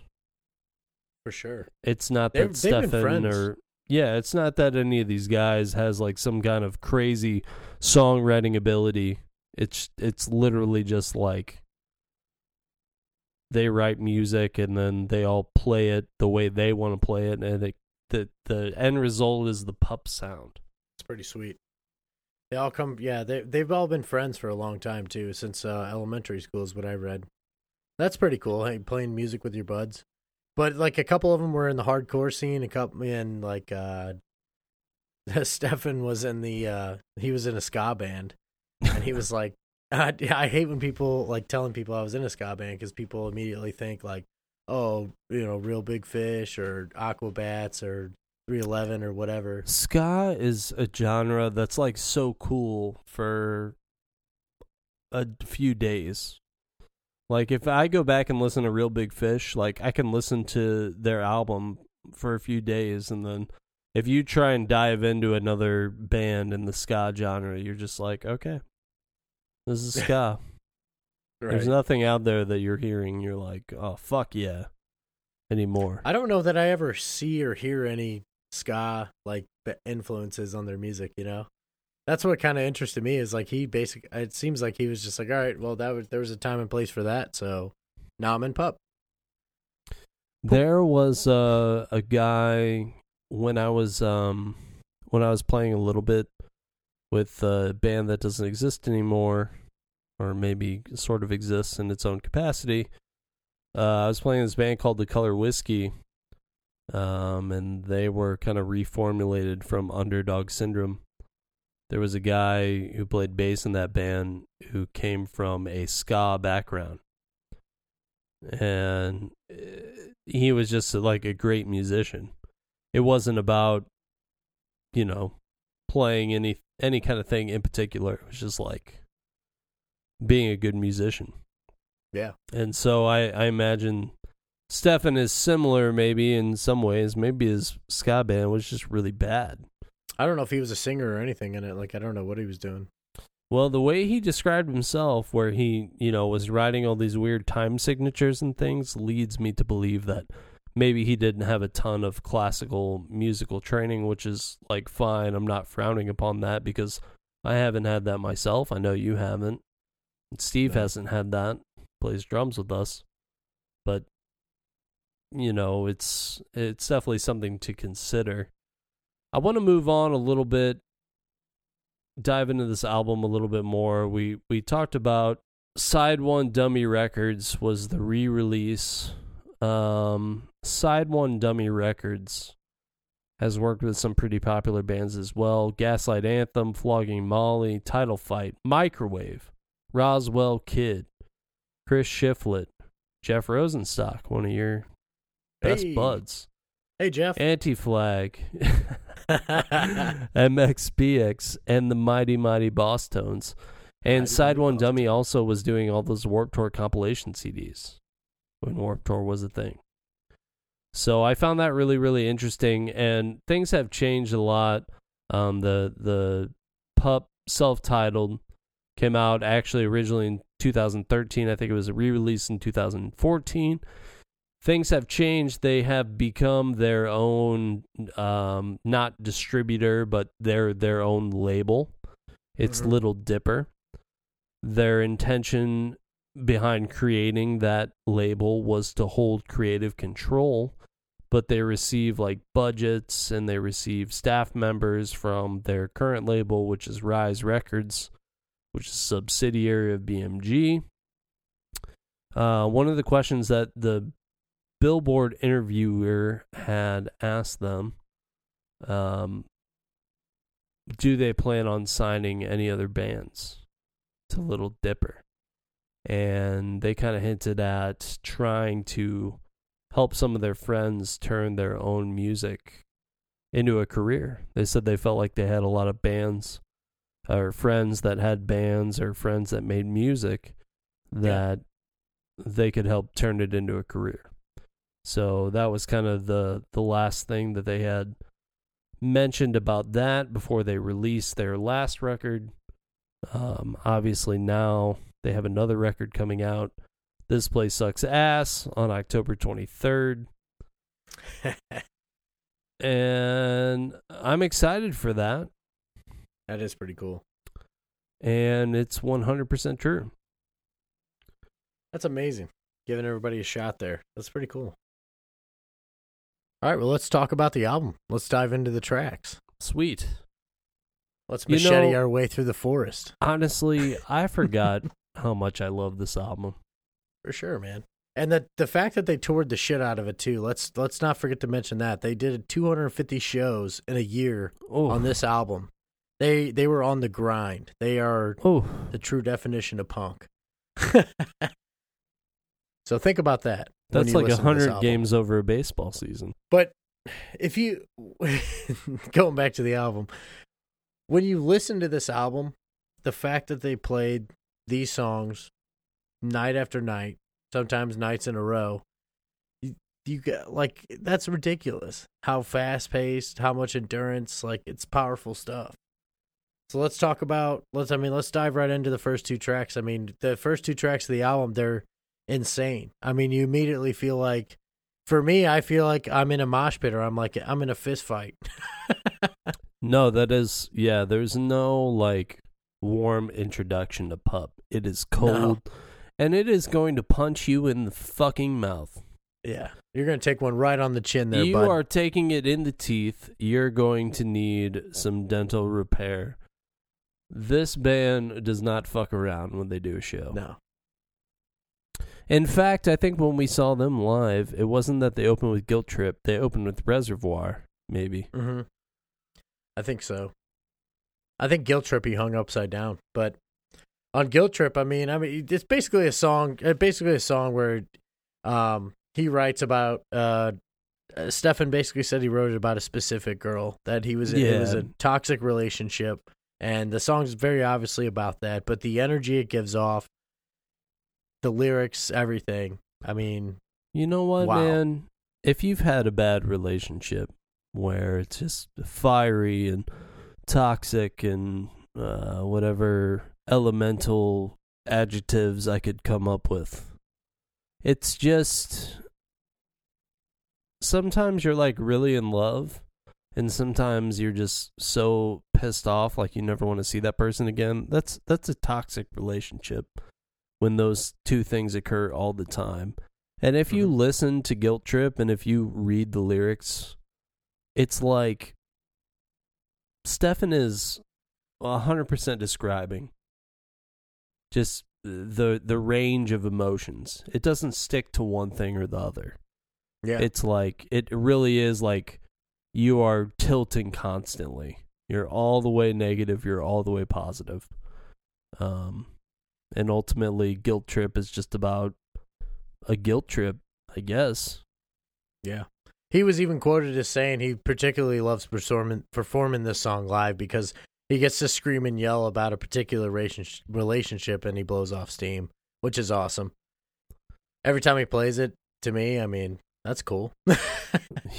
For sure. It's not that Stefan or yeah, it's not that any of these guys has like some kind of crazy songwriting ability. It's it's literally just like they write music and then they all play it the way they want to play it and it, the the end result is the pup sound. It's pretty sweet. They all come. Yeah, they they've all been friends for a long time too, since uh, elementary school is what I read. That's pretty cool. Hey, playing music with your buds. But like a couple of them were in the hardcore scene. A couple in like uh, [LAUGHS] Stefan was in the uh, he was in a ska band, and he was [LAUGHS] like, I, I hate when people like telling people I was in a ska band because people immediately think like, oh, you know, real big fish or Aquabats or 311 or whatever. Ska is a genre that's like so cool for a few days. Like if I go back and listen to Real Big Fish, like I can listen to their album for a few days and then if you try and dive into another band in the ska genre, you're just like, okay. This is [LAUGHS] ska. There's nothing out there that you're hearing you're like, "Oh, fuck yeah." anymore. I don't know that I ever see or hear any ska like influences on their music. You know, that's what kind of interested me. Is like he basically. It seems like he was just like, all right, well, that was there was a time and place for that, so now I'm in pup. There was uh, a guy when I was um when I was playing a little bit with a band that doesn't exist anymore, or maybe sort of exists in its own capacity. Uh, I was playing this band called The Color Whiskey, um, and they were kind of reformulated from Underdog Syndrome. There was a guy who played bass in that band who came from a ska background, and uh, he was just like a great musician. It wasn't about, you know, playing any any kind of thing in particular. It was just like being a good musician. Yeah. And so I, I imagine Stefan is similar maybe in some ways. Maybe his ska band was just really bad. I don't know if he was a singer or anything in it. Like I don't know what he was doing. Well, the way he described himself, where he, you know, was writing all these weird time signatures and things, leads me to believe that maybe he didn't have a ton of classical musical training, which is like fine. I'm not frowning upon that because I haven't had that myself. I know you haven't. Steve hasn't had that. Plays drums with us. But you know, it's it's definitely something to consider. I want to move on a little bit dive into this album a little bit more. We we talked about Side 1 Dummy Records was the re-release um, Side One Dummy Records has worked with some pretty popular bands as well Gaslight Anthem, Flogging Molly, Title Fight, Microwave, Roswell Kid, Chris Shiflett, Jeff Rosenstock, one of your best hey. buds. Hey, Jeff. Anti Flag, [LAUGHS] MXPX, and the Mighty Mighty Bosstones. And Mighty Side Mighty One Dummy also was doing all those Warp Tour compilation CDs when Warp Tour was a thing. So I found that really, really interesting, and things have changed a lot. Um, the the pup self-titled came out actually originally in 2013. I think it was a re-release in 2014. Things have changed. They have become their own, um, not distributor, but their their own label. It's mm-hmm. Little Dipper. Their intention behind creating that label was to hold creative control but they receive like budgets and they receive staff members from their current label which is rise records which is a subsidiary of bmg uh, one of the questions that the billboard interviewer had asked them um, do they plan on signing any other bands to little dipper and they kind of hinted at trying to help some of their friends turn their own music into a career. They said they felt like they had a lot of bands or friends that had bands or friends that made music that yeah. they could help turn it into a career. So that was kind of the the last thing that they had mentioned about that before they released their last record. Um, obviously now they have another record coming out. This place sucks ass on October 23rd. [LAUGHS] and I'm excited for that. That is pretty cool. And it's 100% true. That's amazing. Giving everybody a shot there. That's pretty cool. All right, well, let's talk about the album. Let's dive into the tracks. Sweet. Let's machete you know, our way through the forest. Honestly, [LAUGHS] I forgot how much I love this album. For sure, man. And the the fact that they toured the shit out of it too. Let's let's not forget to mention that they did 250 shows in a year Ooh. on this album. They they were on the grind. They are Ooh. the true definition of punk. [LAUGHS] so think about that. That's like a hundred games over a baseball season. But if you [LAUGHS] going back to the album, when you listen to this album, the fact that they played these songs night after night, sometimes nights in a row. You, you get like that's ridiculous. How fast paced, how much endurance, like it's powerful stuff. So let's talk about let's I mean let's dive right into the first two tracks. I mean, the first two tracks of the album they're insane. I mean, you immediately feel like for me, I feel like I'm in a mosh pit or I'm like I'm in a fist fight. No, that is yeah. There's no like warm introduction to pup. It is cold, and it is going to punch you in the fucking mouth. yeah, you're gonna take one right on the chin there, you bud. are taking it in the teeth. You're going to need some dental repair. This band does not fuck around when they do a show. no, In fact, I think when we saw them live, it wasn't that they opened with Guilt Trip. They opened with Reservoir, maybe. hmm I think so. I think Guilt Trip he hung upside down, but on Guilt Trip, I mean, I mean, it's basically a song. uh, Basically, a song where um he writes about uh. uh, Stefan basically said he wrote it about a specific girl that he was in. Yeah. It was a toxic relationship, and the song's very obviously about that. But the energy it gives off, the lyrics, everything. I mean, You know what, Wow. man? If you've had a bad relationship where it's just fiery and toxic and uh, whatever elemental adjectives I could come up with, it's just sometimes you're like really in love, and sometimes you're just so pissed off, like you never want to see that person again. That's that's a toxic relationship when those two things occur all the time. And if you Mhm. listen to Guilt Trip and if you read the lyrics, it's like Stefan is 100% describing just the the range of emotions. It doesn't stick to one thing or the other. yeah, It's like it really is like you are tilting constantly. You're all the way negative, you're all the way positive. Um and ultimately guilt trip is just about a guilt trip, I guess. Yeah. He was even quoted as saying he particularly loves performing performing this song live because he gets to scream and yell about a particular relationship and he blows off steam, which is awesome. Every time he plays it, to me, I mean, that's cool. [LAUGHS]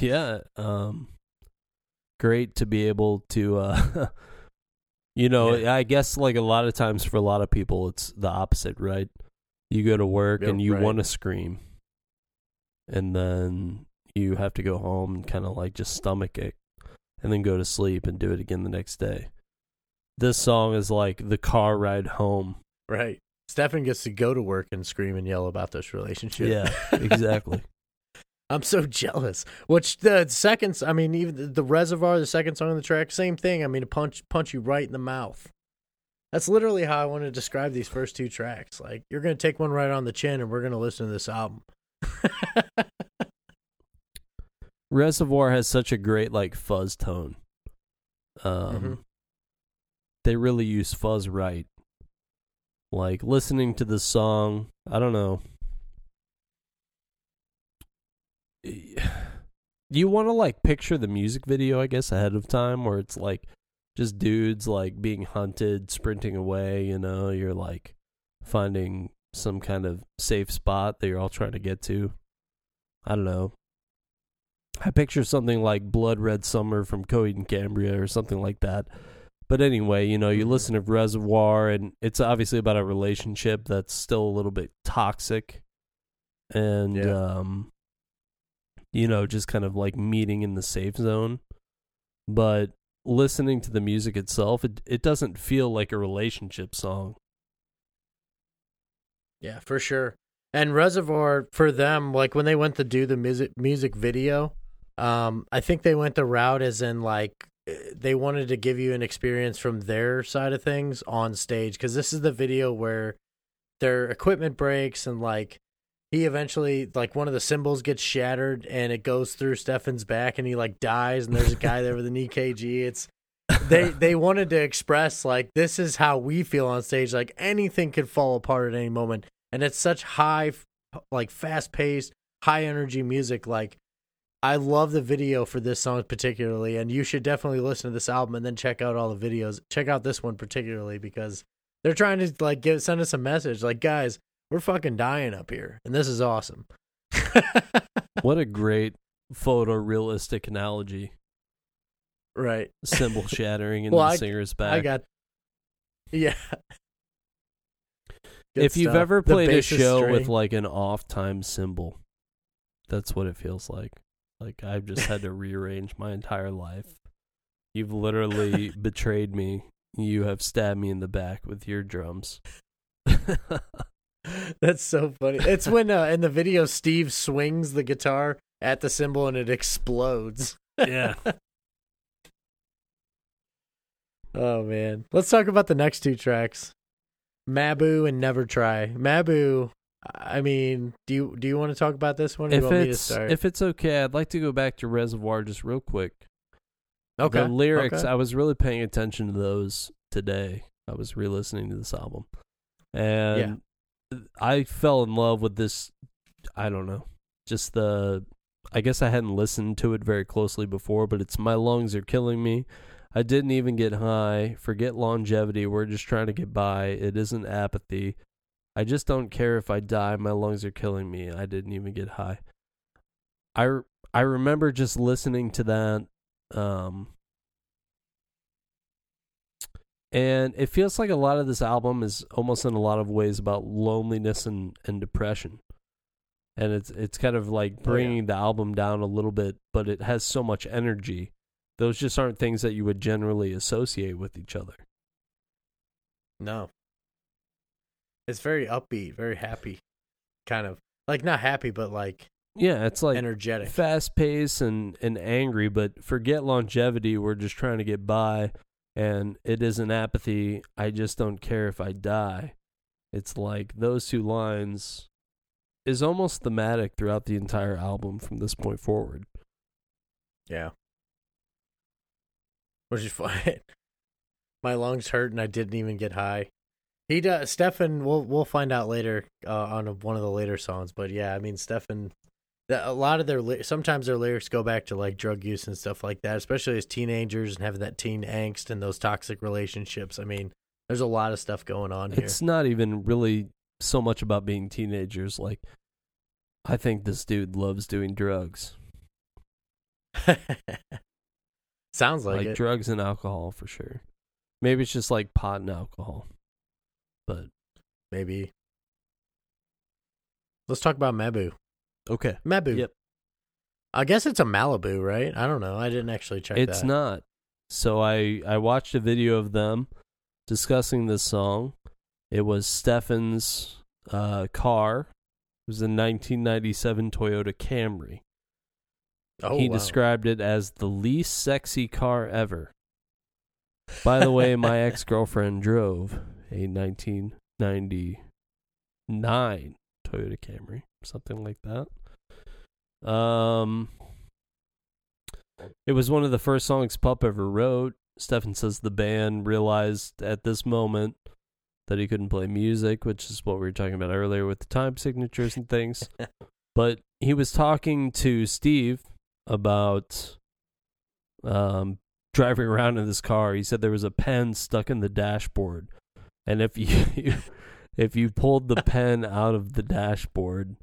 Yeah, um great to be able to uh [LAUGHS] you know, Yeah. I guess like a lot of times for a lot of people it's the opposite, right? You go to work Yep, and you right. want to scream. And then you have to go home and kind of like just stomach it and then go to sleep and do it again the next day. This song is like the car ride home. right. Stefan gets to go to work and scream and yell about this relationship. Yeah, [LAUGHS] exactly. I'm so [LAUGHS] jealous. Which the seconds, I mean, even the, reservoir, the second song on the track, same thing. I mean, to punch punch you right in the mouth. That's literally how I want to describe these first two tracks. Like you're gonna take one right on the chin, and we're gonna listen to this album. [LAUGHS] Reservoir has such a great like fuzz tone. Um, Mhm. they really use fuzz right. Like listening to the song, I don't know. [SIGHS] You want to like picture the music video, I guess, ahead of time, where it's like just dudes like being hunted, sprinting away. You know, you're like finding some kind of safe spot that you're all trying to get to. I don't know. I picture something like Blood Red Summer from Coheed and Cambria or something like that. But anyway, you know, you Mhm. listen to Reservoir, and it's obviously about a relationship that's still a little bit toxic, and Yeah. um, you know, just kind of like meeting in the safe zone. But listening to the music itself, it it doesn't feel like a relationship song. Yeah, for sure. And Reservoir for them, like when they went to do the music music video, um, I think they went the route as in like eh, they wanted to give you an experience from their side of things on stage because this is the video where their equipment breaks and like he eventually like one of the cymbals gets shattered and it goes through Stefan's back and he like dies and there's a guy there with an EKG. It's they [LAUGHS] they wanted to express like this is how we feel on stage like anything could fall apart at any moment. And it's such high like fast paced high energy music. Like i love the video for this song particularly and you should definitely listen to this album and then check out all the videos. Check out this one particularly because they're trying to like give send us a message like guys we're fucking dying up here and this is awesome [LAUGHS] what a [LAUGHS] great photorealistic analogy. right Cymbal [LAUGHS] shattering in Well, the I- singer's back. i got yeah Good if you've ever played a show string. with like an off time cymbal, That's what it feels like. Like I've just had to rearrange my entire life. You've literally betrayed me. You have stabbed me in the back with your drums. That's so funny. It's when uh, in the video Steve swings the guitar at the cymbal and it explodes. yeah. [LAUGHS] Oh man. Let's talk about the next two tracks. Mabu and Never Try. Mabu, I mean, do you do you want to talk about this one? If you want me to it's start? if it's okay, I'd like to go back to Reservoir just real quick. okay. The lyrics, okay. I was really paying attention to those today. I was re-listening to this album, and I fell in love with this. I don't know, just the. I guess I hadn't listened to it very closely before, but it's my lungs are killing me. I didn't even get high. Forget longevity. We're just trying to get by. It isn't apathy. I just don't care if I die. My lungs are killing me. I didn't even get high. I I remember just listening to that um and it feels like a lot of this album is almost in a lot of ways about loneliness and, and depression and it's it's kind of like Oh, yeah. bringing the album down a little bit but it has so much energy those just aren't things that you would generally associate with each other No. It's very upbeat, very happy. Kind of. Like not happy, but like, yeah it's like energetic. fast paced and, and angry, but forget longevity. We're just trying to get by, and it isn't apathy. I just don't care if I die. It's like those two lines is almost thematic throughout the entire album from this point forward. Yeah. Which is [LAUGHS] fine. My lungs hurt and I didn't even get high. He does. Stefan, we'll we'll find out later uh, on one of the later songs, but yeah, I mean Stefan. A lot of their sometimes their lyrics go back to like drug use and stuff like that, especially as teenagers and having that teen angst and those toxic relationships. I mean, there's a lot of stuff going on here. It's not even really so much about being teenagers. Like, I think this dude loves doing drugs, [LAUGHS] Sounds like, like it. drugs and alcohol for sure. Maybe it's just like pot and alcohol, but Maybe. Let's talk about Mabu. Okay. Mabu. Yep. I guess it's a Malibu, right? I don't know. I didn't actually check it's that. not. So I I watched a video of them discussing this song. It was Stefan's uh, car. It was a 1997 Toyota Camry. Oh, he wow. described it as the least sexy car ever. By the way, my [LAUGHS] ex girlfriend drove a 1999 Toyota Camry, something like that. Um, it was one of the first songs Pup ever wrote. Stefan says the band realized at this moment that he couldn't play music, which is what we were talking about earlier with the time signatures and things. [LAUGHS] but he was talking to Steve about um, driving around in this car. He said there was a pen stuck in the dashboard, and if you [LAUGHS] if you pulled the pen out of the dashboard,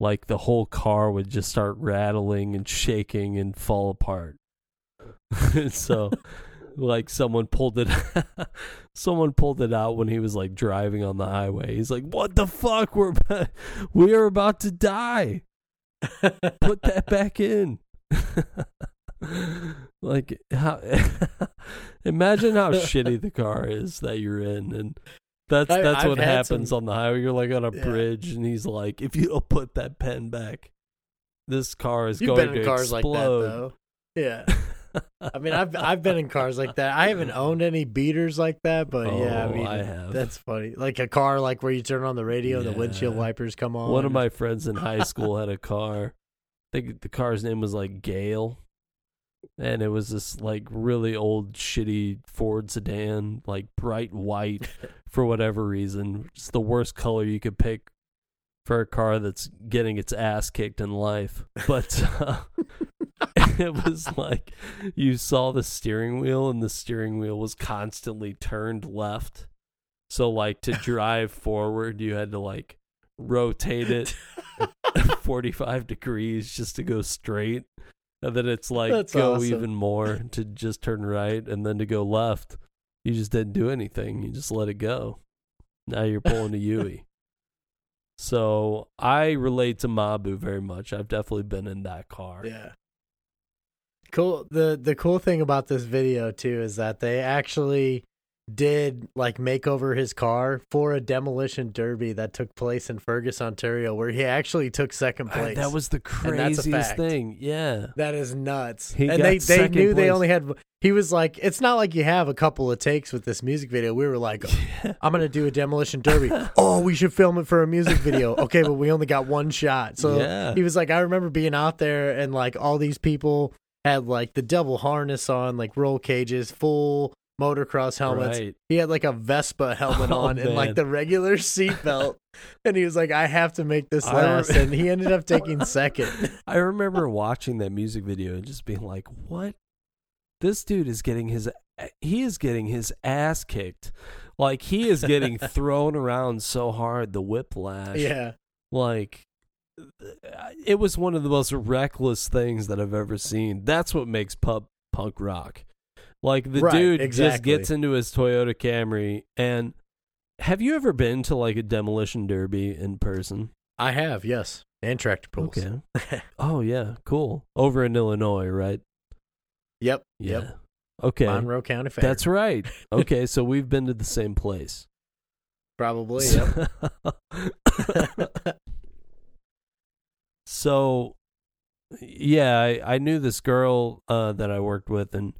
like the whole car would just start rattling and shaking and fall apart. [LAUGHS] so like someone pulled it [LAUGHS] someone pulled it out when he was like driving on the highway. He's like, "What the fuck? We're about, [LAUGHS] we are about to die. Put that back in." like how imagine how shitty the car is that you're in and that's I- that's I've what happens some- on the highway. You're like on a Yeah. bridge and he's like, if you don't put that pen back, this car is You've going been in to cars like that, explode. though. Yeah. I mean, I've I've been in cars like that. I haven't [LAUGHS] owned any beaters like that, but yeah, I Oh, mean, I have. that's funny. Like a car, like where you turn on the radio, and the windshield wipers come on. One of my friends in high school had a car. [LAUGHS] I think the car's name was like Gale. And it was this like really old shitty Ford sedan, like bright white [LAUGHS] for whatever reason. It's the worst color you could pick for a car that's getting its ass kicked in life. But uh, [LAUGHS] it was like you saw the steering wheel and the steering wheel was constantly turned left. So like to drive [LAUGHS] forward you had to like rotate it 45 degrees just to go straight. And then it's like That's go awesome. even more to just turn right and then to go left. You just didn't do anything. You just let it go. Now you're pulling a [LAUGHS] Yui. So I relate to Mabu very much. I've definitely been in that car. Yeah. Cool. The the cool thing about this video too is that they actually did like make over his car for a demolition derby that took place in Fergus, Ontario, where he actually took second place. that was the And that's a craziest thing. Yeah. that is nuts. He and they they knew they only had. He was like, it's not like you have a couple of takes with this music video. We were like, [LAUGHS] I'm gonna do a demolition derby. [LAUGHS] oh, we should film it for a music video. Okay, but we only got one shot. So Yeah. he was like, I remember being out there and like all these people had like the double harness on, like roll cages, full motocross helmets. Right. He had like a Vespa helmet [LAUGHS] Oh, on and like the regular seatbelt. [LAUGHS] and he was like, I have to make this rem- last. and he ended up taking [LAUGHS] second. I remember watching that music video and just being like, "What? This dude is getting his he is getting his ass kicked. Like he is getting thrown around so hard, the whiplash. yeah. Like it was one of the most reckless things that I've ever seen. That's what makes Pup punk rock. Like the Right, dude just gets into his Toyota Camry and have you ever been to like a demolition derby in person? I have, yes. And tractor pulls. Okay. [LAUGHS] oh yeah, cool. Over in Illinois, right? Yep. Yeah. Yep. Okay. Monroe County Fair. That's right. [LAUGHS] Okay, so we've been to the same place. probably. Yep. [LAUGHS] so yeah, I, I knew this girl uh, that I worked with, and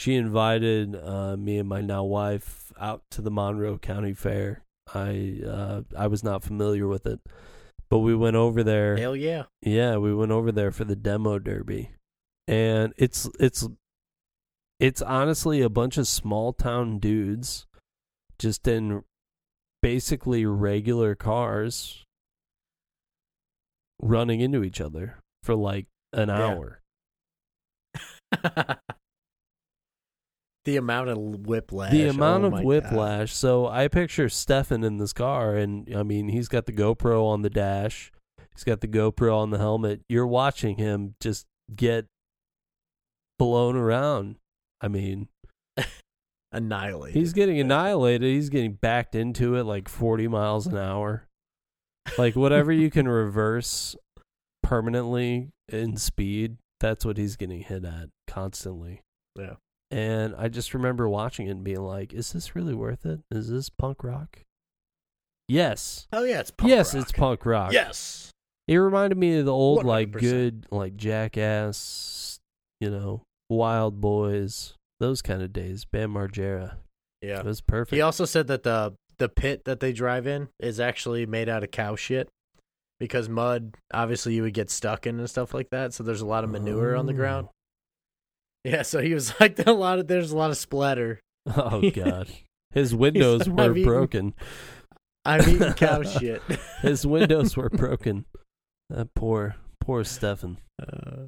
she invited uh, me and my now wife out to the Monroe County Fair. I uh, I was not familiar with it, but we went over there. Hell yeah. Yeah, we went over there for the demo derby. And it's it's it's honestly a bunch of small town dudes just in basically regular cars running into each other for like an Yeah. hour. [LAUGHS] the amount of whiplash. The amount oh of my God. whiplash. So I picture Stefan in this car and I mean he's got the GoPro on the dash. He's got the GoPro on the helmet. You're watching him just get blown around. I mean, [LAUGHS] Annihilated. he's getting annihilated. He's getting backed into it like 40 miles an hour. Like whatever you can [LAUGHS] reverse permanently in speed, that's what he's getting hit at constantly. Yeah. And I just remember watching it and being like, is this really worth it? Is this punk rock? Yes. Oh yeah, it's punk yes, rock. it's punk rock. Yes. It reminded me of the old like 100%. good like jackass, you know, wild boys, those kind of days. Bam Margera. Yeah. It was perfect. He also said that the the pit that they drive in is actually made out of cow shit because mud obviously you would get stuck in and stuff like that. So there's a lot of manure on the ground. Yeah, so he was [LAUGHS] like a lot of there's a lot of splatter. Oh [LAUGHS] god. His windows said, were "I've broken. I've eaten [LAUGHS] cow shit. His windows were broken. That poor poor Stefan. Uh,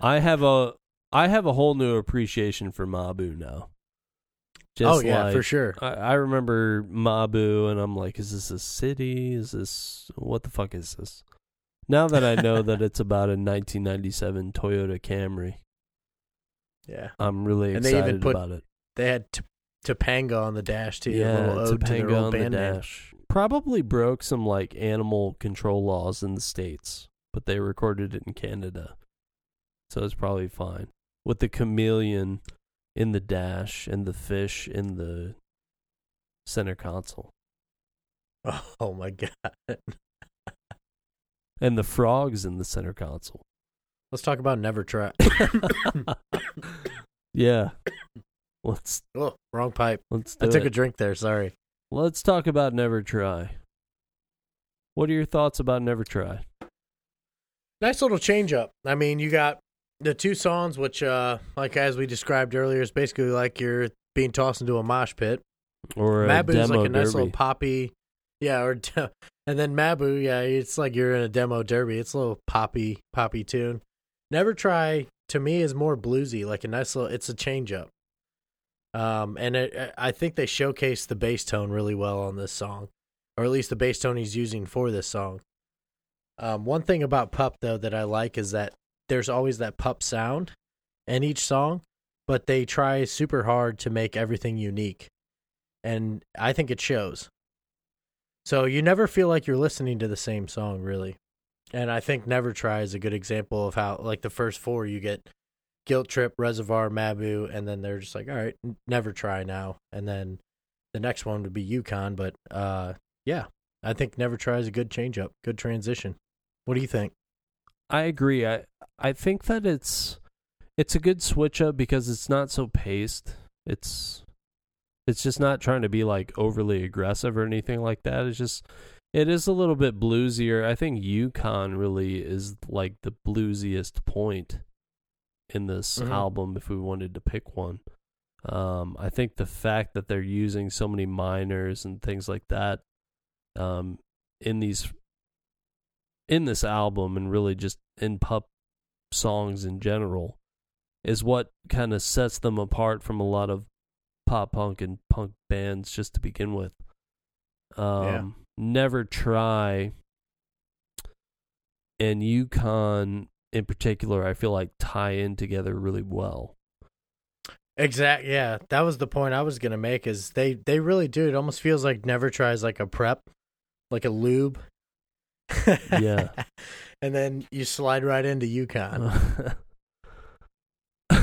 I have a I have a whole new appreciation for Mabu now. oh yeah, like- for sure. I, I remember Mabu, and I'm like, is this a city? Is this what the fuck is this? Now that I know that it's about a 1997 Toyota Camry, Yeah, I'm really And they excited even put about it. they had T- Topanga on the dash too. Yeah, little ode to their Topanga on the band name. dash. Probably broke some like animal control laws in the states, but they recorded it in Canada, so it's probably fine. With the chameleon in the dash and the fish in the center console, [LAUGHS] Oh my god. and the frogs in the center console. Let's talk about Never Try. [COUGHS] [COUGHS] yeah, let's oh, wrong pipe. let's do I took it. a drink there. Sorry. Let's talk about Never Try. What are your thoughts about Never Try? Nice little change up. I mean, you got the two songs, which, uh, like as we described earlier, is basically like you're being tossed into a mosh pit. Or Mabu's like a nice derby? little poppy, yeah. Or de- [LAUGHS] and then Mabu, yeah, it's like you're in a demo derby. It's a little poppy, poppy tune. Never try to me is more bluesy, like a nice little. It's a change up. Um, and it, I think they showcase the bass tone really well on this song, or at least the bass tone he's using for this song. Um, one thing about Pup though that I like is that there's always that Pup sound in each song, but they try super hard to make everything unique, and I think it shows. So you never feel like you're listening to the same song, really. And I think Never Try is a good example of how, like, the first four you get Guilt Trip, Reservoir, Mabu, and then they're just like, all right, Never Try now. And then the next one would be Yukon. But uh, yeah, I think Never Try is a good change up, good transition. What do you think? I agree. I I think that it's it's a good switch up because it's not so paced. It's it's just not trying to be like overly aggressive or anything like that. It's just it is a little bit bluesier. I think Yukon really is like the bluesiest point in this Mhm. album if we wanted to pick one. Um, I think the fact that they're using so many minors and things like that um, in these in this album and really just in pop songs in general is what kind of sets them apart from a lot of pop punk and punk bands just to begin with. Um, Never try and Yukon in particular, I feel like tie in together really well. Exact. Yeah, that was the point I was gonna make. Is they they really do. It almost feels like Never Tries like a prep, like a lube. Yeah. [LAUGHS] and then you slide right into Yukon. [LAUGHS]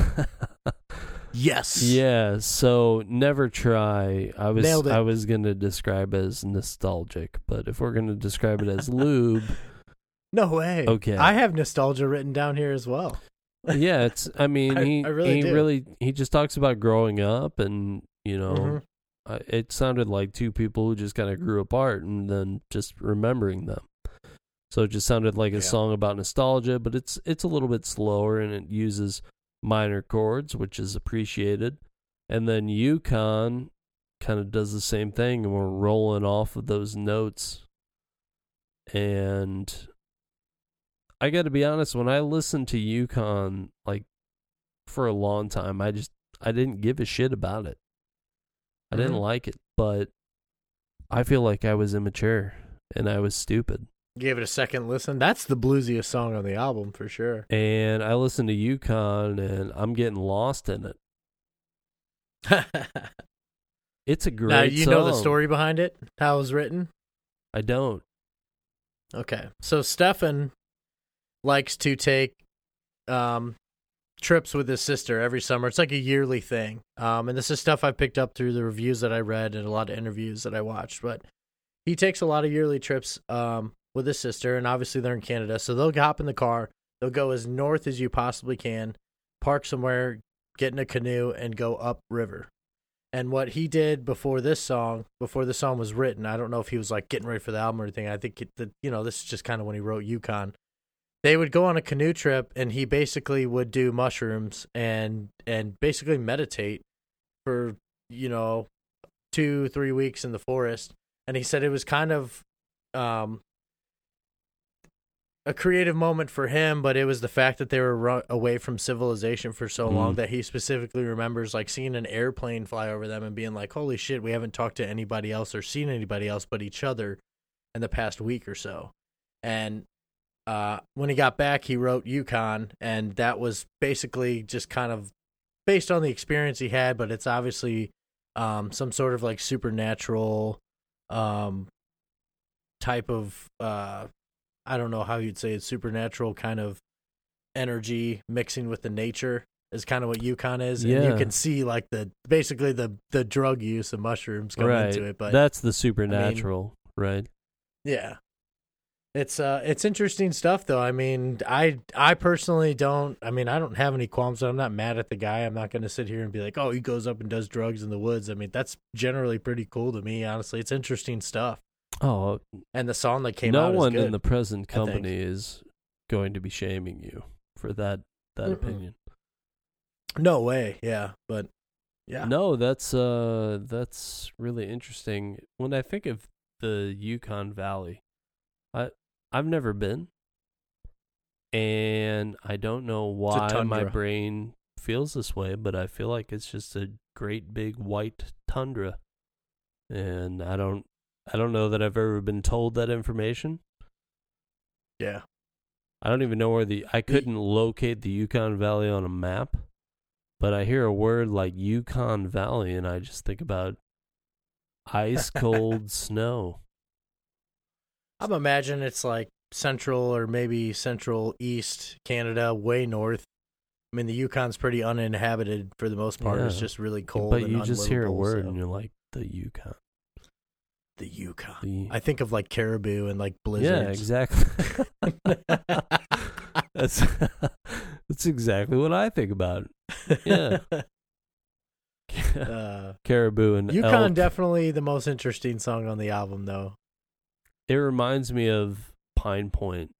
yes. yeah, so never try. I was Nailed it. I was gonna describe as nostalgic, but if we're gonna describe it as lube, [LAUGHS] No way. Okay. I have nostalgia written down here as well. [LAUGHS] yeah, it's. I mean, [LAUGHS] I- he I really he do. really he just talks about growing up, and you know, Mhm. uh, it sounded like two people who just kind of grew apart, and then just remembering them. So it just sounded like a Yeah. song about nostalgia, but it's it's a little bit slower, and it uses minor chords, which is appreciated. And then Yukon kind of does the same thing, and we're rolling off of those notes. And I got to be honest, when I listened to Yukon like for a long time, I just I didn't give a shit about it. I didn't Mhm. like it, but I feel like I was immature and I was stupid. Gave it a second listen. That's the bluesiest song on the album for sure. And I listened to Yukon and I'm getting lost in it. [LAUGHS] It's a great now you know the story behind it, how it was written. I don't. Okay. So Stefan likes to take um trips with his sister every summer. It's like a yearly thing. Um and this is stuff I picked up through the reviews that I read and a lot of interviews that I watched, but he takes a lot of yearly trips um with his sister and obviously they're in Canada. So they'll hop in the car, they'll go as north as you possibly can, park somewhere, get in a canoe and go up river. And what he did before this song, before the song was written, I don't know if he was like getting ready for the album or anything. I think the, you know this is just kind of when he wrote Yukon. They would go on a canoe trip, and he basically would do mushrooms and and basically meditate for you know two three weeks in the forest. And he said it was kind of um, a creative moment for him, but it was the fact that they were away from civilization for so long Mm. that he specifically remembers like seeing an airplane fly over them and being like, "Holy shit, we haven't talked to anybody else or seen anybody else but each other in the past week or so." And uh, when he got back, he wrote Yukon, and that was basically just kind of based on the experience he had, but it's obviously um, some sort of like supernatural um, type of uh, I don't know how you'd say it, supernatural kind of energy mixing with the nature is kind of what Yukon is. And you can see like the basically the the drug use of mushrooms come right. into it. But That's the supernatural, right? yeah. It's uh it's interesting stuff though. I mean, I I personally don't I mean, I don't have any qualms. I'm not mad at the guy. I'm not going to sit here and be like, "Oh, he goes up and does drugs in the woods." I mean, that's generally pretty cool to me, honestly. It's interesting stuff. Oh, And the song that came no out one good. in the present company is going to be shaming you for that that Mm-mm. opinion. No way. Yeah, but yeah. No, that's uh that's really interesting. When I think of the Yukon Valley, I I've never been. And I don't know why my brain feels this way, but I feel like it's just a great big white tundra. And I don't I don't know that I've ever been told that information. Yeah. I don't even know where the I couldn't locate the Yukon Valley on a map, but I hear a word like Yukon Valley and I just think about ice [LAUGHS] cold snow. I'm imagining it's like central or maybe central east Canada, way north. I mean, the Yukon's pretty uninhabited for the most part. It's just really cold. but you just hear a word so- and you're like the Yukon. The Yukon. The, I think of like caribou and like blizzard. yeah, exactly. [LAUGHS] [LAUGHS] that's that's exactly what I think about. Yeah. [LAUGHS] uh, Caribou and Yukon elk. definitely the most interesting song on the album, though. it reminds me of Pine Point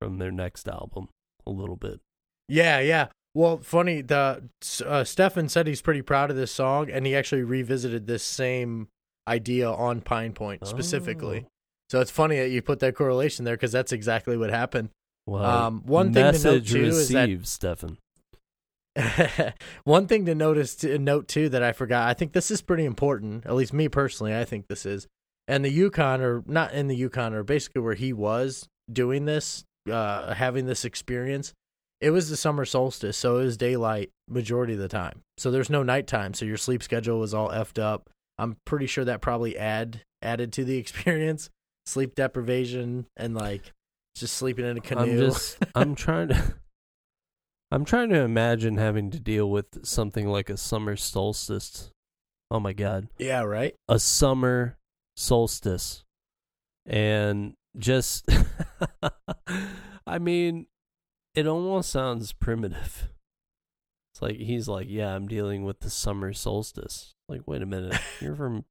from their next album a little bit. Yeah, yeah. Well, funny. The uh, Stefan said he's pretty proud of this song, and he actually revisited this same idea on Pine Point specifically. Oh. So it's funny that you put that correlation there because that's exactly what happened. Well, Um, one thing to note, message too, is that- received, Stefan. [LAUGHS] One thing to notice to note too that I forgot. I think this is pretty important. At least me personally, I think this is. And the Yukon, or not in the Yukon, or basically where he was doing this, uh, having this experience. It was the summer solstice, so it was daylight majority of the time. So there's no nighttime, so your sleep schedule was all effed up. I'm pretty sure that probably add added to the [LAUGHS] experience, sleep deprivation, and like just sleeping in a canoe. I'm just [LAUGHS] I'm trying to I'm trying to imagine having to deal with something like a summer solstice. Oh my god. yeah, right. A summer solstice. And just [LAUGHS] I mean, it almost sounds primitive. It's like he's like, "Yeah, I'm dealing with the summer solstice." Like, wait a minute. [LAUGHS] You're from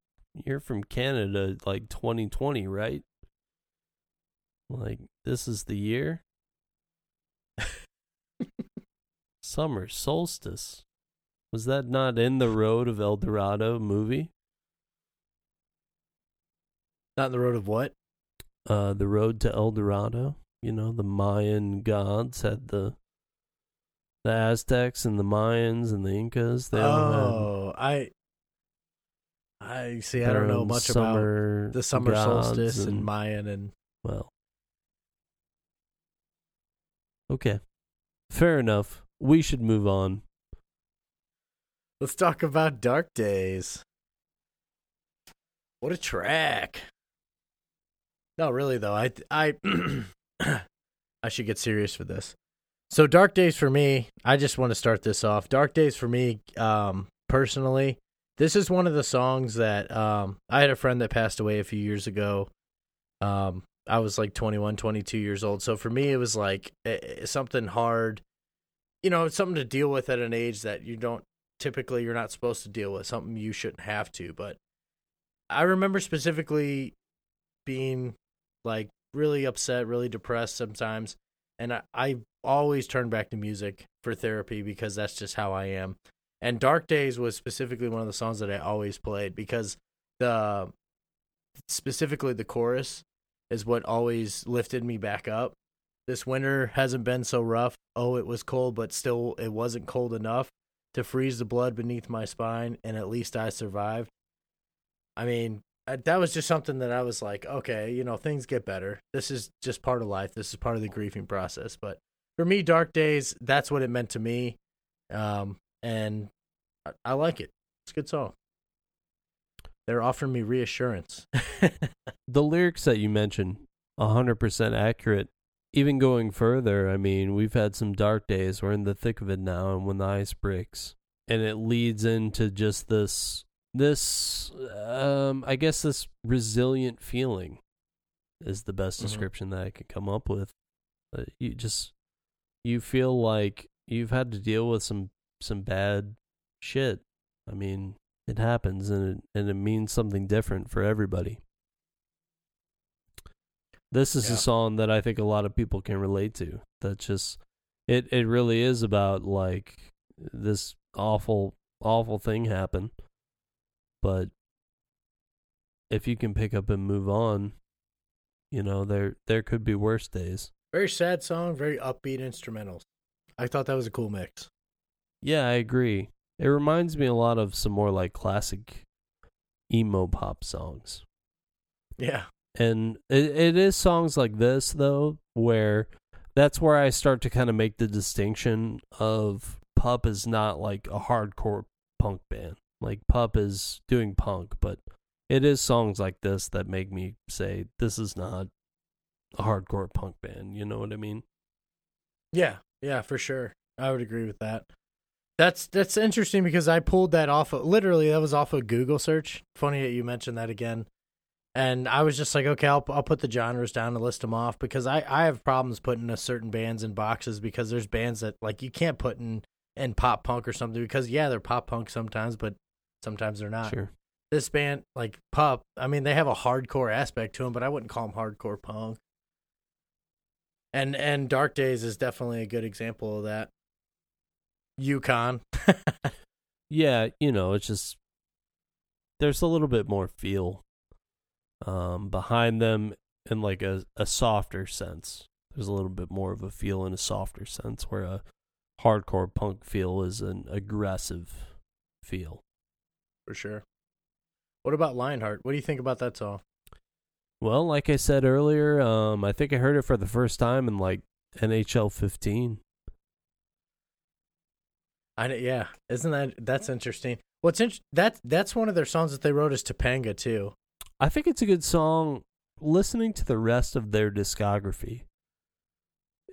you're from Canada like 2020, right? Like, this is the year? [LAUGHS] Summer solstice. Was that not in the Road of El Dorado movie? Not in the road of what? Uh, the Road to El Dorado. You know, the Mayan gods had the the Aztecs and the Mayans and the Incas. They oh, I, I see. I don't know much about the summer solstice and, Mayan and Well. Okay. Fair enough. We should move on. let's talk about Dark Days. What a track! No, really though, I I [CLEARS THROAT] I should get serious for this. So Dark Days for me, I just want to start this off. Dark Days for me, um, personally, this is one of the songs that um I had a friend that passed away a few years ago. Um, I was like 21, 22 years old. So for me, it was like eh, something hard, you know, something to deal with at an age that you don't typically you're not supposed to deal with, something you shouldn't have to. But I remember specifically being like really upset, really depressed sometimes. And I, I always turn back to music for therapy because that's just how I am. And Dark Days was specifically one of the songs that I always played because the specifically the chorus is what always lifted me back up. This winter hasn't been so rough. Oh, it was cold, but still it wasn't cold enough to freeze the blood beneath my spine, and at least I survived. I mean, that was just something that I was like, okay, you know, things get better. This is just part of life. This is part of the grieving process. But for me, Dark Days, that's what it meant to me. Um, and I, I like it. It's a good song. They're offering me reassurance. [LAUGHS] The lyrics that you mentioned, 100% accurate. Even going further, I mean, we've had some dark days. We're in the thick of it now, and when the ice breaks, and it leads into just this, this, um, I guess, this resilient feeling is the best Mhm. description that I could come up with. Uh, you just, you feel like you've had to deal with some some bad shit. I mean, it happens, and it and it means something different for everybody. This is Yeah. a song that I think a lot of people can relate to. That just it it really is about like this awful awful thing happened. But if you can pick up and move on, you know, there there could be worse days. Very sad song, very upbeat instrumentals. I thought that was a cool mix. Yeah, I agree. It reminds me a lot of some more like classic emo pop songs. Yeah. And it, it is songs like this though where that's where I start to kind of make the distinction of Pup is not like a hardcore punk band. Like Pup is doing punk, but it is songs like this that make me say this is not a hardcore punk band. You know what I mean? Yeah, yeah, for sure. I would agree with that. That's that's interesting because I pulled that off of literally that was off of Google search. Funny that you mentioned that again. And I was just like, okay, I'll I'll put the genres down and list them off because I I have problems putting a certain bands in boxes because there's bands that like you can't put in in pop punk or something because yeah, they're pop punk sometimes, but sometimes they're not. Sure. This band like Pup, I mean, they have a hardcore aspect to them, but I wouldn't call them hardcore punk. And and Dark Days is definitely a good example of that. Yukon. Yeah, you know, it's just there's a little bit more feel um behind them in like a, a softer sense. There's a little bit more of a feel in a softer sense where a hardcore punk feel is an aggressive feel. For sure. What about Lionheart? What do you think about that song? Well, like I said earlier, um I think I heard it for the first time in like NHL 15. I yeah, isn't that that's interesting? What's in, that that's one of their songs that they wrote is Topanga too. I think it's a good song. Listening to the rest of their discography,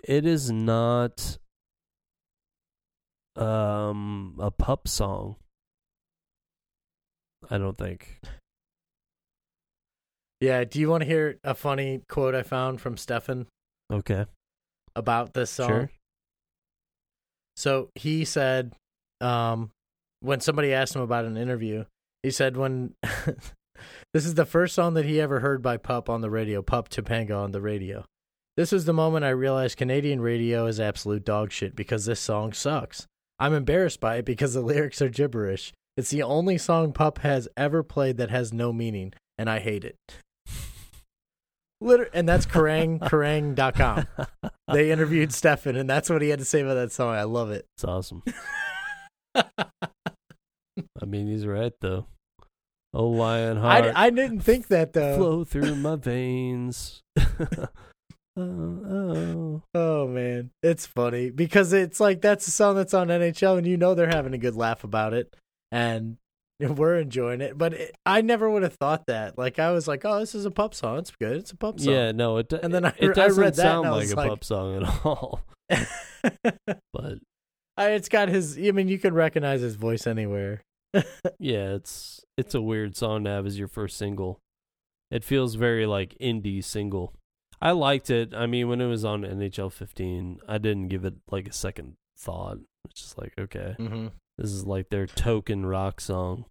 it is not um a pup song. I don't think. Yeah, do you want to hear a funny quote I found from Stefan Okay. about this song? Sure. So he said, um, when somebody asked him about an interview, he said when [LAUGHS] this is the first song that he ever heard by Pup on the radio, Pup Topanga on the radio. This was the moment I realized Canadian radio is absolute dog shit because this song sucks. I'm embarrassed by it because the [LAUGHS] lyrics are gibberish. It's the only song Pup has ever played that has no meaning, and I hate it. Liter- and that's Kerrang, [LAUGHS] Kerrang.com. They interviewed Stefan, and that's what he had to say about that song. I love it. It's awesome. [LAUGHS] I mean, he's right though. Oh, lion heart, I, I didn't think that though. flow through my veins. [LAUGHS] oh, oh. Oh man, it's funny because it's like that's a song that's on NHL, and you know they're having a good laugh about it, and [LAUGHS] we're enjoying it. But it, I never would have thought that. Like I was like, oh, this is a pup song. It's good. It's a pup song. Yeah, no, it. do- And then I- it I doesn't read that sound like a like- pup song at all. [LAUGHS] But I, it's got his. I mean, you can recognize his voice anywhere. [LAUGHS] yeah, it's it's a weird song to have as your first single. It feels very like indie single. I liked it. I mean, when it was on NHL 15, I didn't give it like a second thought. It's just like, okay, Mm-hmm. This is like their token rock song.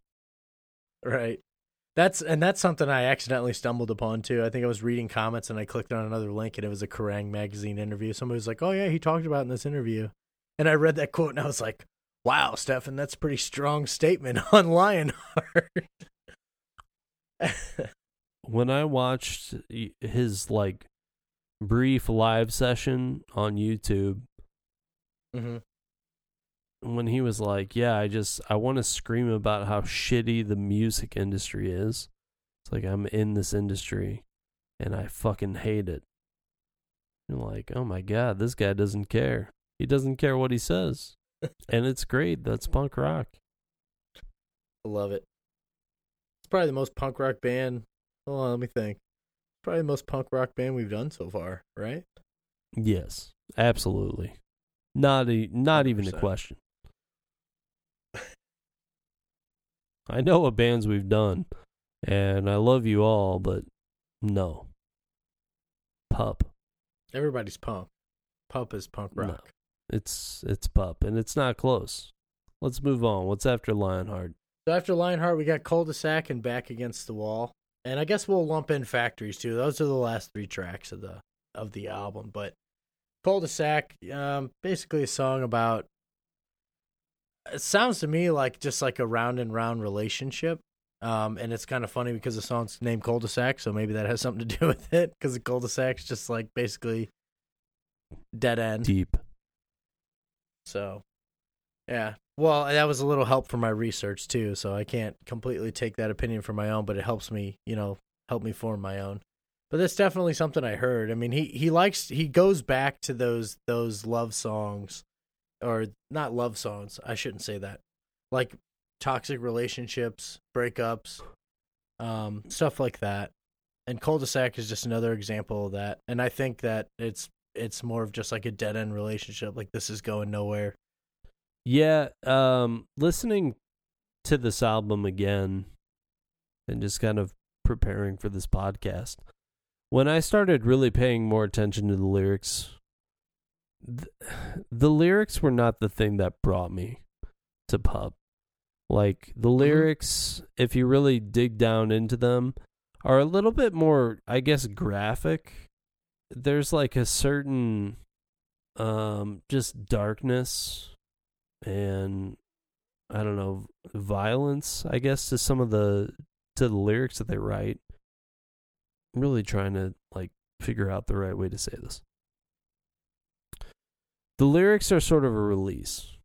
Right. That's and that's something I accidentally stumbled upon too. I think I was reading comments and I clicked on another link and it was a Kerrang magazine interview. Somebody was like, "Oh yeah, he talked about in this interview," and I read that quote and I was like, "Wow, Stefan, that's a pretty strong statement [LAUGHS] on Lionheart." [LAUGHS] When I watched his like brief live session on YouTube, mm-hmm. When he was like, "Yeah, I just I want to scream about how shitty the music industry is." It's like I'm in this industry and I fucking hate it. You're like, "Oh my god, this guy doesn't care. He doesn't care what he says." [LAUGHS] and it's great. That's punk rock. I love it. It's probably the most punk rock band. Hold on, let me think. Probably the most punk rock band we've done so far, right? Yes, absolutely. Not e- not even a question. I know what bands we've done, and I love you all, but no. Pup. Everybody's punk. Pup is punk No. rock. It's it's pup, and it's not close. Let's move on. What's after Lionheart? So after Lionheart, we got Cul-de-sac and Back Against the Wall, and I guess we'll lump in Factories too. Those are the last three tracks of the of the album. But Cul-de-sac, um, basically a song about. It sounds to me like just like a round and round relationship, um, and it's kind of funny because the song's named Cul-de-sac, so maybe that has something to do [LAUGHS] with it. Because the cul-de-sac's just like basically dead end. Deep. So, yeah. Well, that was a little help for my research too, so I can't completely take that opinion for my own, but it helps me, you know, help me form my own. But that's definitely something I heard. I mean, he he likes he goes back to those those love songs or not love songs. I shouldn't say that. Like toxic relationships, breakups, um stuff like that. and cul-de-sac is just another example of that. And I think that it's it's more of just like a dead end relationship. Like this is going nowhere. Yeah, um, listening to this album again and just kind of preparing for this podcast. When I started really paying more attention to the lyrics, th- the lyrics were not the thing that brought me to Pup. Like the lyrics, if you really dig down into them, are a little bit more, I guess, graphic. There's like a certain um just darkness and I don't know, violence, I guess, to some of the to the lyrics that they write. I'm really trying to like figure out the right way to say this. The lyrics are sort of a release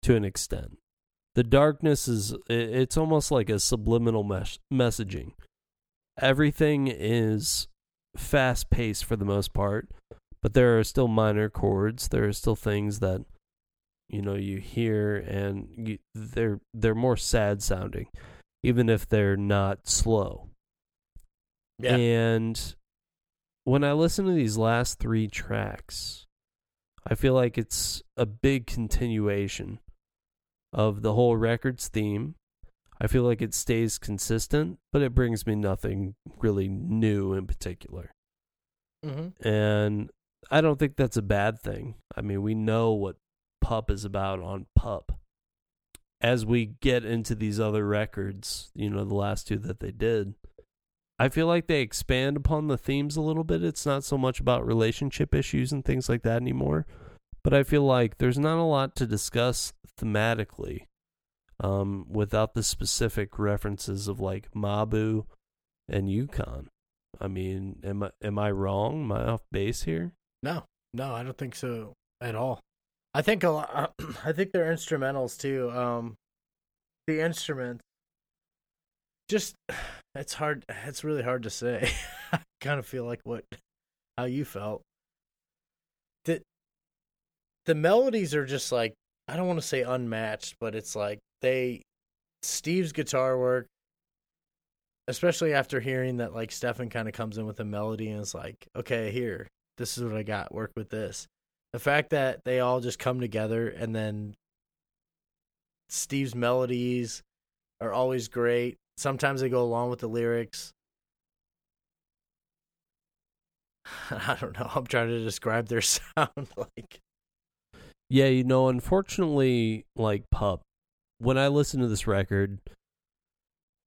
to an extent. The darkness is it's almost like a subliminal mes- messaging. Everything is fast paced for the most part, but there are still minor chords. There are still things that you know you hear and you, they're they're more sad sounding even if they're not slow Yeah. and when i listen to these last 3 tracks i feel like it's a big continuation of the whole record's theme i feel like it stays consistent but it brings me nothing really new in particular mm-hmm. and I don't think that's a bad thing. I mean, we know what Pup is about on Pup. As we get into these other records, you know, the last two that they did, I feel like they expand upon the themes a little bit. It's not so much about relationship issues and things like that anymore, but I feel like there's not a lot to discuss thematically um, without the specific references of like Mabu and Yukon. I mean, am I am I wrong? Am I off base here? No, no, I don't think so at all. I think a lot, [CLEARS THROAT] I think they're instrumentals too. Um, the instruments, just it's hard. It's really hard to say. [LAUGHS] I kind of feel like what how you felt. The the melodies are just like I don't want to say unmatched, but it's like they Steve's guitar work, especially after hearing that like Stefan kind of comes in with a melody and is like, okay, here, this is what I got. Work with this. The fact that they all just come together and then Steve's melodies are always great. Sometimes they go along with the lyrics. [LAUGHS] I don't know. I'm trying to describe their [LAUGHS] sound like. Yeah, you know, unfortunately, like Pup, when I listen to this record,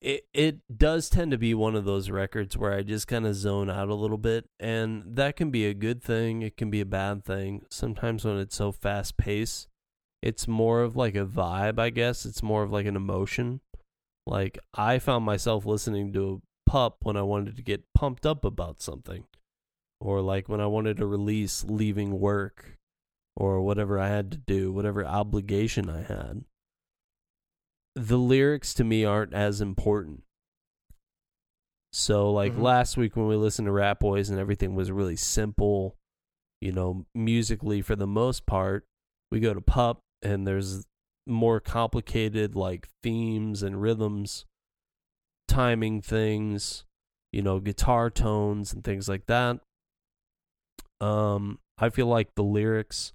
it it does tend to be one of those records where I just kind of zone out a little bit, and that can be a good thing. It can be a bad thing. Sometimes when it's so fast paced, it's more of like a vibe. I guess it's more of like an emotion. Like I found myself listening to Pup when I wanted to get pumped up about something, or like when I wanted to release leaving work, or whatever I had to do, whatever obligation I had the lyrics to me aren't as important. So like Mhm. last week when we listened to Rap Boys and everything was really simple, you know, musically for the most part, we go to Pup and there's more complicated like themes and rhythms, timing things, you know, guitar tones and things like that. Um I feel like the lyrics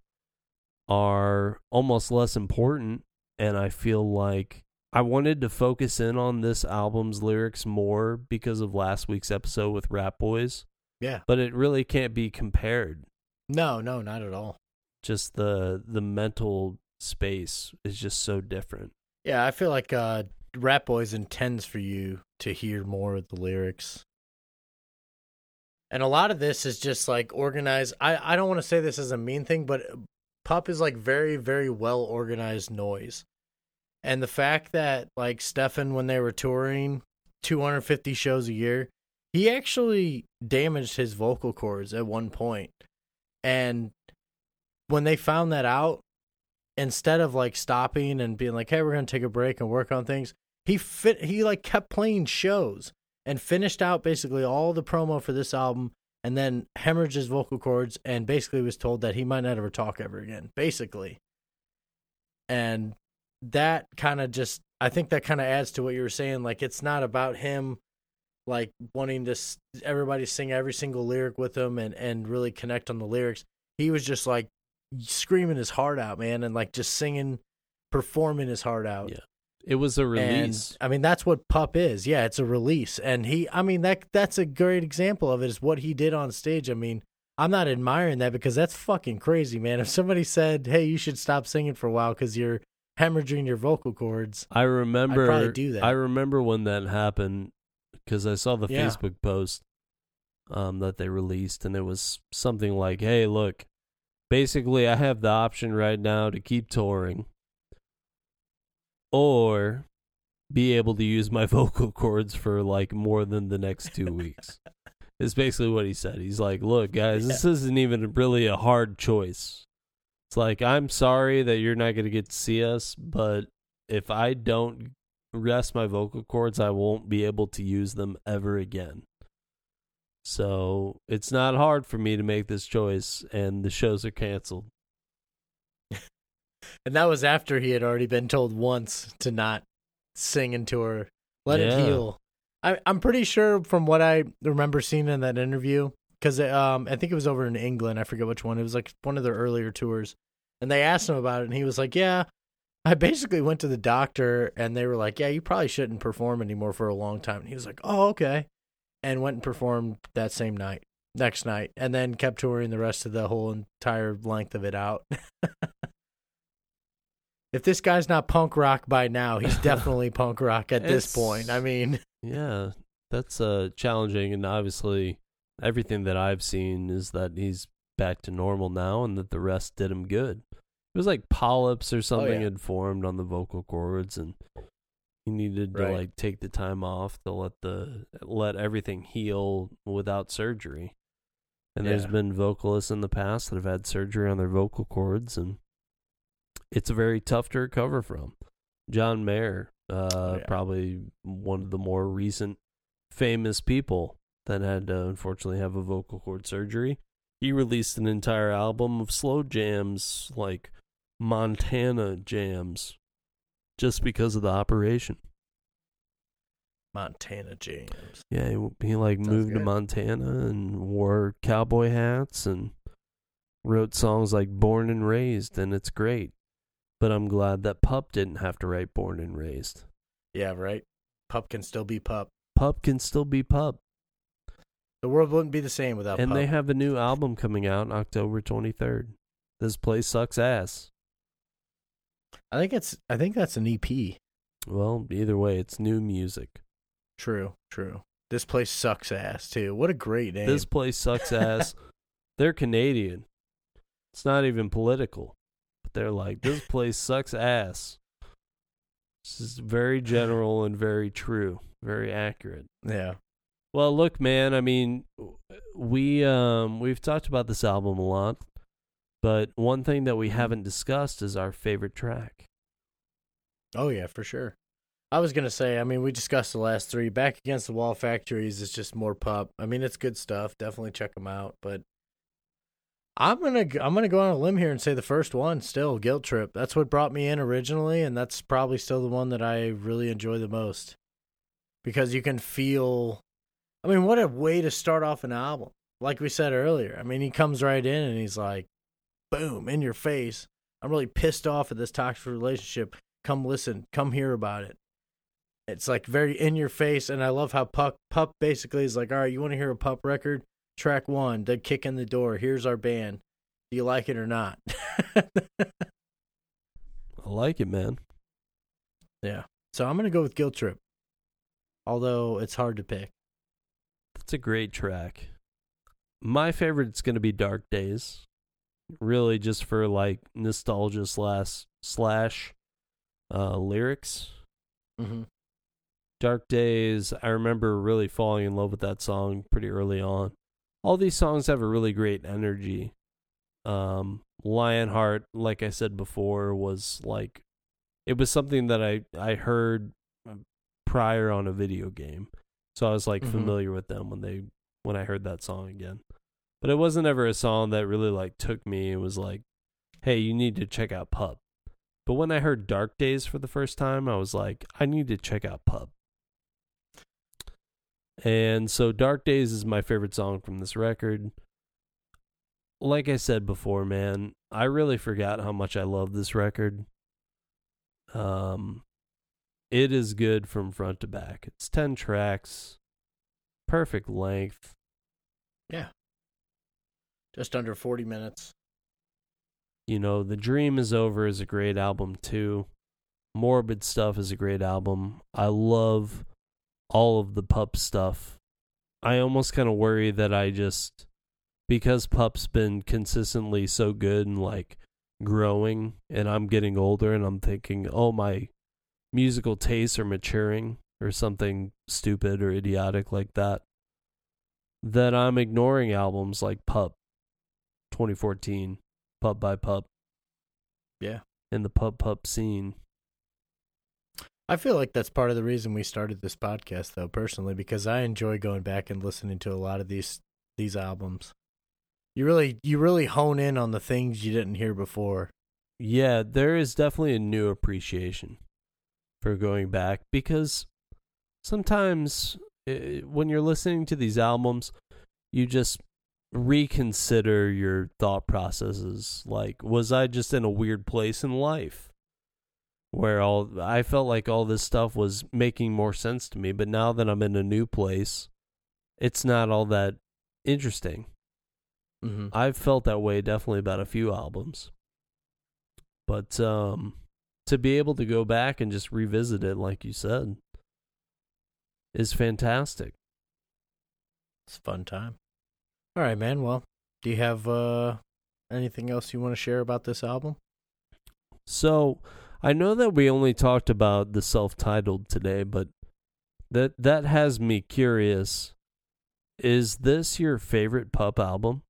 are almost less important and I feel like I wanted to focus in on this album's lyrics more because of last week's episode with Rap Boys, Yeah. but it really can't be compared. No, no, not at all. Just the the mental space is just so different. Yeah, I feel like uh Rap Boys intends for you to hear more of the lyrics. And a lot of this is just like organized. I, I don't want to say this as a mean thing, but Pup is like very, very well organized noise. And the fact that like Stefan, when they were touring 250 shows a year, he actually damaged his vocal cords at one point. And when they found that out, instead of like stopping and being like, "Hey, we're gonna take a break and work on things," he fit. He like kept playing shows and finished out basically all the promo for this album, and then hemorrhaged his vocal cords and basically was told that he might not ever talk ever again, basically. And that kind of just, I think that kind of adds to what you were saying. Like, it's not about him like wanting to everybody sing every single lyric with him and and really connect on the lyrics. He was just like screaming his heart out, man, and like just singing, performing his heart out. Yeah. It was a release. And I mean, that's what Pup is. Yeah, it's a release. And he, I mean, that that's a great example of it. Is what he did on stage. I mean, I'm not admiring that because that's fucking crazy, man. If somebody said, "Hey, you should stop singing for a while because you're hemorrhaging your vocal cords," I remember. probably do that. I remember when that happened because I saw the Yeah. Facebook post um, that they released, and it was something like, "Hey, look, basically, I have the option right now to keep touring, or be able to use my [LAUGHS] vocal cords for like more than the next two weeks." [LAUGHS] It's basically what he said. He's like, "Look, guys, this isn't even really a hard choice. It's like I'm sorry that you're not going to get to see us, but if I don't rest my vocal cords, I won't be able to use them ever again. So it's not hard for me to make this choice, and the shows are canceled. [LAUGHS] and that was after he had already been told once to not sing and tour, let Yeah. it heal. I, I'm pretty sure from what I remember seeing in that interview, because um, I think it was over in England. I forget which one. It was like one of their earlier tours, and they asked him about it, and he was like, "Yeah, I basically went to the doctor, and they were like, yeah, you probably shouldn't perform anymore for a long time." And he was like, "Oh, okay," and went and performed that same night, next night, and then kept touring the rest of the whole entire length of it out. [LAUGHS] if this guy's not punk rock by now, he's [LAUGHS] definitely punk rock at this It's- point. I mean, [LAUGHS] Yeah, that's uh challenging, and obviously everything that I've seen is that he's back to normal now, and that the rest did him good. It was like polyps or something yeah. had formed on the vocal cords, and he needed to Right. like take the time off to let the let everything heal without surgery. And there's been vocalists in the past that have had surgery on their vocal cords, and it's very tough to recover from. John Mayer, uh, yeah. probably one of the more recent famous people that had to unfortunately have a vocal cord surgery. He released an entire album of slow jams, like Montana jams, just because of the operation. Montana James. Yeah, he, he like Sounds moved to. Montana and wore cowboy hats and wrote songs like Born and Raised, and it's great. But I'm glad that Pup didn't have to write Born and Raised. Yeah, right. Pup can still be pup. Pup can still be Pup. The world wouldn't be the same without and pup. they have a new album coming out October 23rd. This place sucks ass. I think it's. I think that's an EP. Well, either way, it's new music. True. True. This place sucks ass too. What a great name. This place sucks ass. [LAUGHS] they're Canadian. It's not even political. But they're like, this place sucks ass. This is very general and very true, very accurate. yeah. Well, look, man, I mean, we um we've talked about this album a lot, but one thing that we mm-hmm. haven't discussed is our favorite track. Oh yeah, for sure. I was gonna say. I mean, we discussed the last three. Back against the wall factories is just more pup. I mean, it's good stuff. Definitely check them out. But I'm gonna I'm gonna go on a limb here and say the first one still guilt trip. That's what brought me in originally, and that's probably still the one that I really enjoy the most because you can feel. I mean, what a way to start off an album. Like we said earlier. I mean, he comes right in and he's like, boom, in your face. I'm really pissed off at this toxic relationship. Come listen, come hear about it. It's like very in your face, and I love how Pup Pup basically is like, all right, you want to hear a Pup record? Track one, the kick in the door. Here's our band. Do you like it or not? I like it, man. yeah. So I'm gonna go with Guilt Trip. Although it's hard to pick. That's a great track. My favorite's going to be Dark Days. Really just for like nostalgia slash slash uh lyrics. Mm-hmm. Dark Days, I remember really falling in love with that song pretty early on. All these songs have a really great energy. Um, Lionheart, like I said before, was like it was something that I I heard prior on a video game, so I was like Mhm. familiar with them when they when I heard that song again. But it wasn't ever a song that really like took me. It was like, hey, you need to check out Pup. But when I heard Dark Days for the first time, I was like, I need to check out Pup. And so Dark Days is my favorite song from this record. Like I said before, man, I really forgot how much I love this record. Um it is good from front to back. It's 10 tracks, perfect length. Yeah. Just under 40 minutes. You know, The Dream is Over is a great album too. Morbid Stuff is a great album. I love all of the pup stuff. I almost kind of worry that I just because pup's been consistently so good and like growing and I'm getting older and I'm thinking, "Oh, my musical tastes are maturing or something stupid or idiotic like that." That I'm ignoring albums like Pup 2014, Pup by Pup. Yeah. In the Pup Pup scene. I feel like that's part of the reason we started this podcast though personally because I enjoy going back and listening to a lot of these these albums. You really you really hone in on the things you didn't hear before. Yeah, there is definitely a new appreciation for going back because sometimes eh, when you're listening to these albums, you just reconsider your thought processes. Like, was I just in a weird place in life? Where all I felt like all this stuff was making more sense to me, but now that I'm in a new place, it's not all that interesting. Mm-hmm. I've felt that way definitely about a few albums. But um to be able to go back and just revisit it like you said is fantastic. It's a fun time. All right, man. Well, do you have uh anything else you want to share about this album? So, I know that we only talked about the self-titled today, but that that has me curious. Is this your favorite pup album?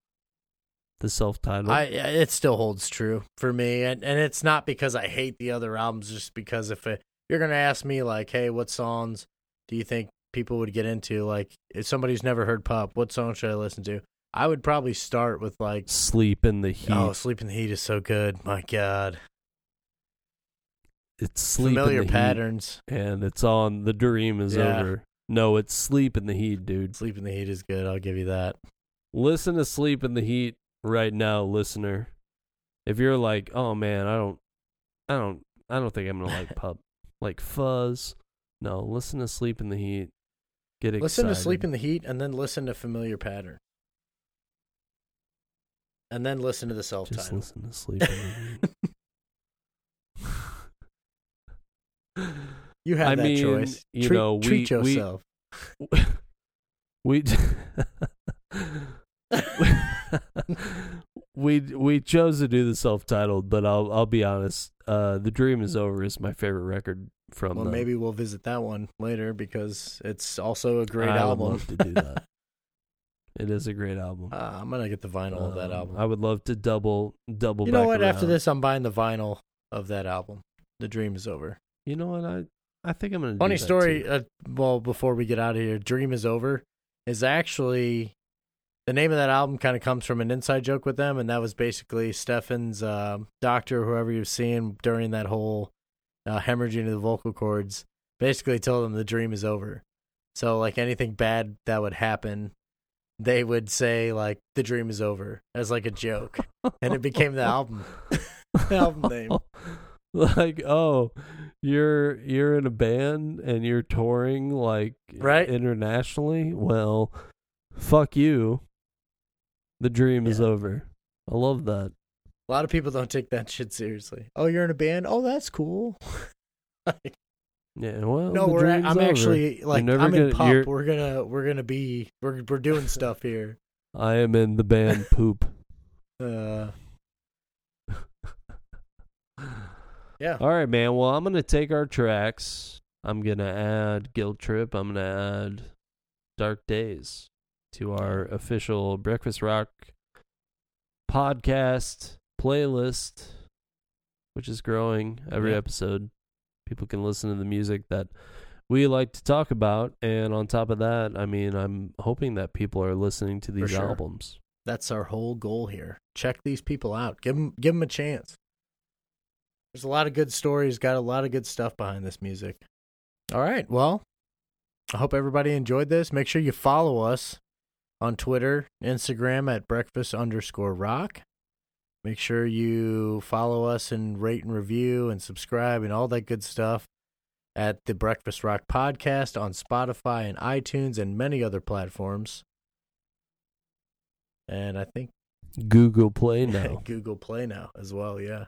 The self-titled? I it still holds true for me, and and it's not because I hate the other albums, just because if it, you're gonna ask me like, hey, what songs do you think people would get into? Like, if somebody's never heard Pup, what song should I listen to? I would probably start with like, Sleep in the Heat. oh, Sleep in the Heat is so good. My God, it's Sleep in familiar the Heat. patterns. and it's on the dream is Yeah. over. No, it's sleep in the heat, dude. Sleep in the Heat is good. I'll give you that. Listen to sleep in the heat right now, listener. If you're like, oh man, I don't, I don't, I don't think I'm gonna like [LAUGHS] pup, like fuzz. No, listen to sleep in the heat. Get excited. Listen to Sleep in the Heat, and then listen to Familiar Pattern, and then listen to the self Just listen to sleep in the heat. [LAUGHS] You had I that mean, choice. you treat, know, we- treat yourself. [LAUGHS] [LAUGHS] we we we chose to do the self-titled, but I'll I'll be honest. Uh, the dream is over is my favorite record from. Well, them. maybe we'll visit that one later because it's also a great I album. Would love to do that. It is a great album. Uh, I'm gonna get the vinyl of that Um, album. I would love to double double. you know what? After this, I'm buying the vinyl of that album. The dream is over. you know what? I I think I'm gonna. do Funny story. Uh, well, before we get out of here, "Dream Is Over" is actually the name of that album. Kind of comes from an inside joke with them, and that was basically Stefan's uh, doctor, whoever you've seen during that whole uh, hemorrhaging of the vocal cords. Basically, told them the dream is over. So, like anything bad that would happen, they would say like the dream is over as like a joke, and it became the album. [LAUGHS] the album name. like oh you're you're in a band and you're touring like Right. internationally well fuck you the dream is over i love that A lot of people don't take that shit seriously. Oh, you're in a band? Oh, that's cool. [LAUGHS] Like, yeah well no, we're dream's I'm over. actually like I'm in gonna- pop. We're gonna we're gonna be we're we're doing stuff here. [LAUGHS] i am in the band [LAUGHS] poop Uh, yeah. all right man well i'm gonna take our tracks i'm gonna add guilt trip i'm gonna add dark days to our official breakfast rock podcast playlist which is growing every episode people can listen to the music that we like to talk about and on top of that i mean i'm hoping that people are listening to these sure. albums That's our whole goal here. Check these people out. Give them give them a chance. There's a lot of good stories. Got a lot of good stuff behind this music. All right. Well, I hope everybody enjoyed this. Make sure you follow us on Twitter, Instagram at breakfast underscore rock. Make sure you follow us and rate and review and subscribe and all that good stuff at the Breakfast Rock podcast on Spotify and iTunes and many other platforms. And I think Google Play now. [LAUGHS] Google Play now as well, yeah.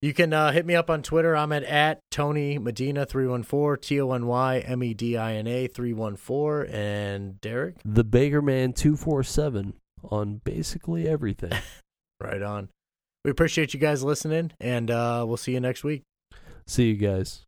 You can uh, hit me up on Twitter. I'm at, at Tony Medina three one four T O N Y M E D I N A three one four and Derek. the Baker Man two four seven on basically everything. [LAUGHS] Right on. We appreciate you guys listening, and uh, we'll see you next week. See you guys.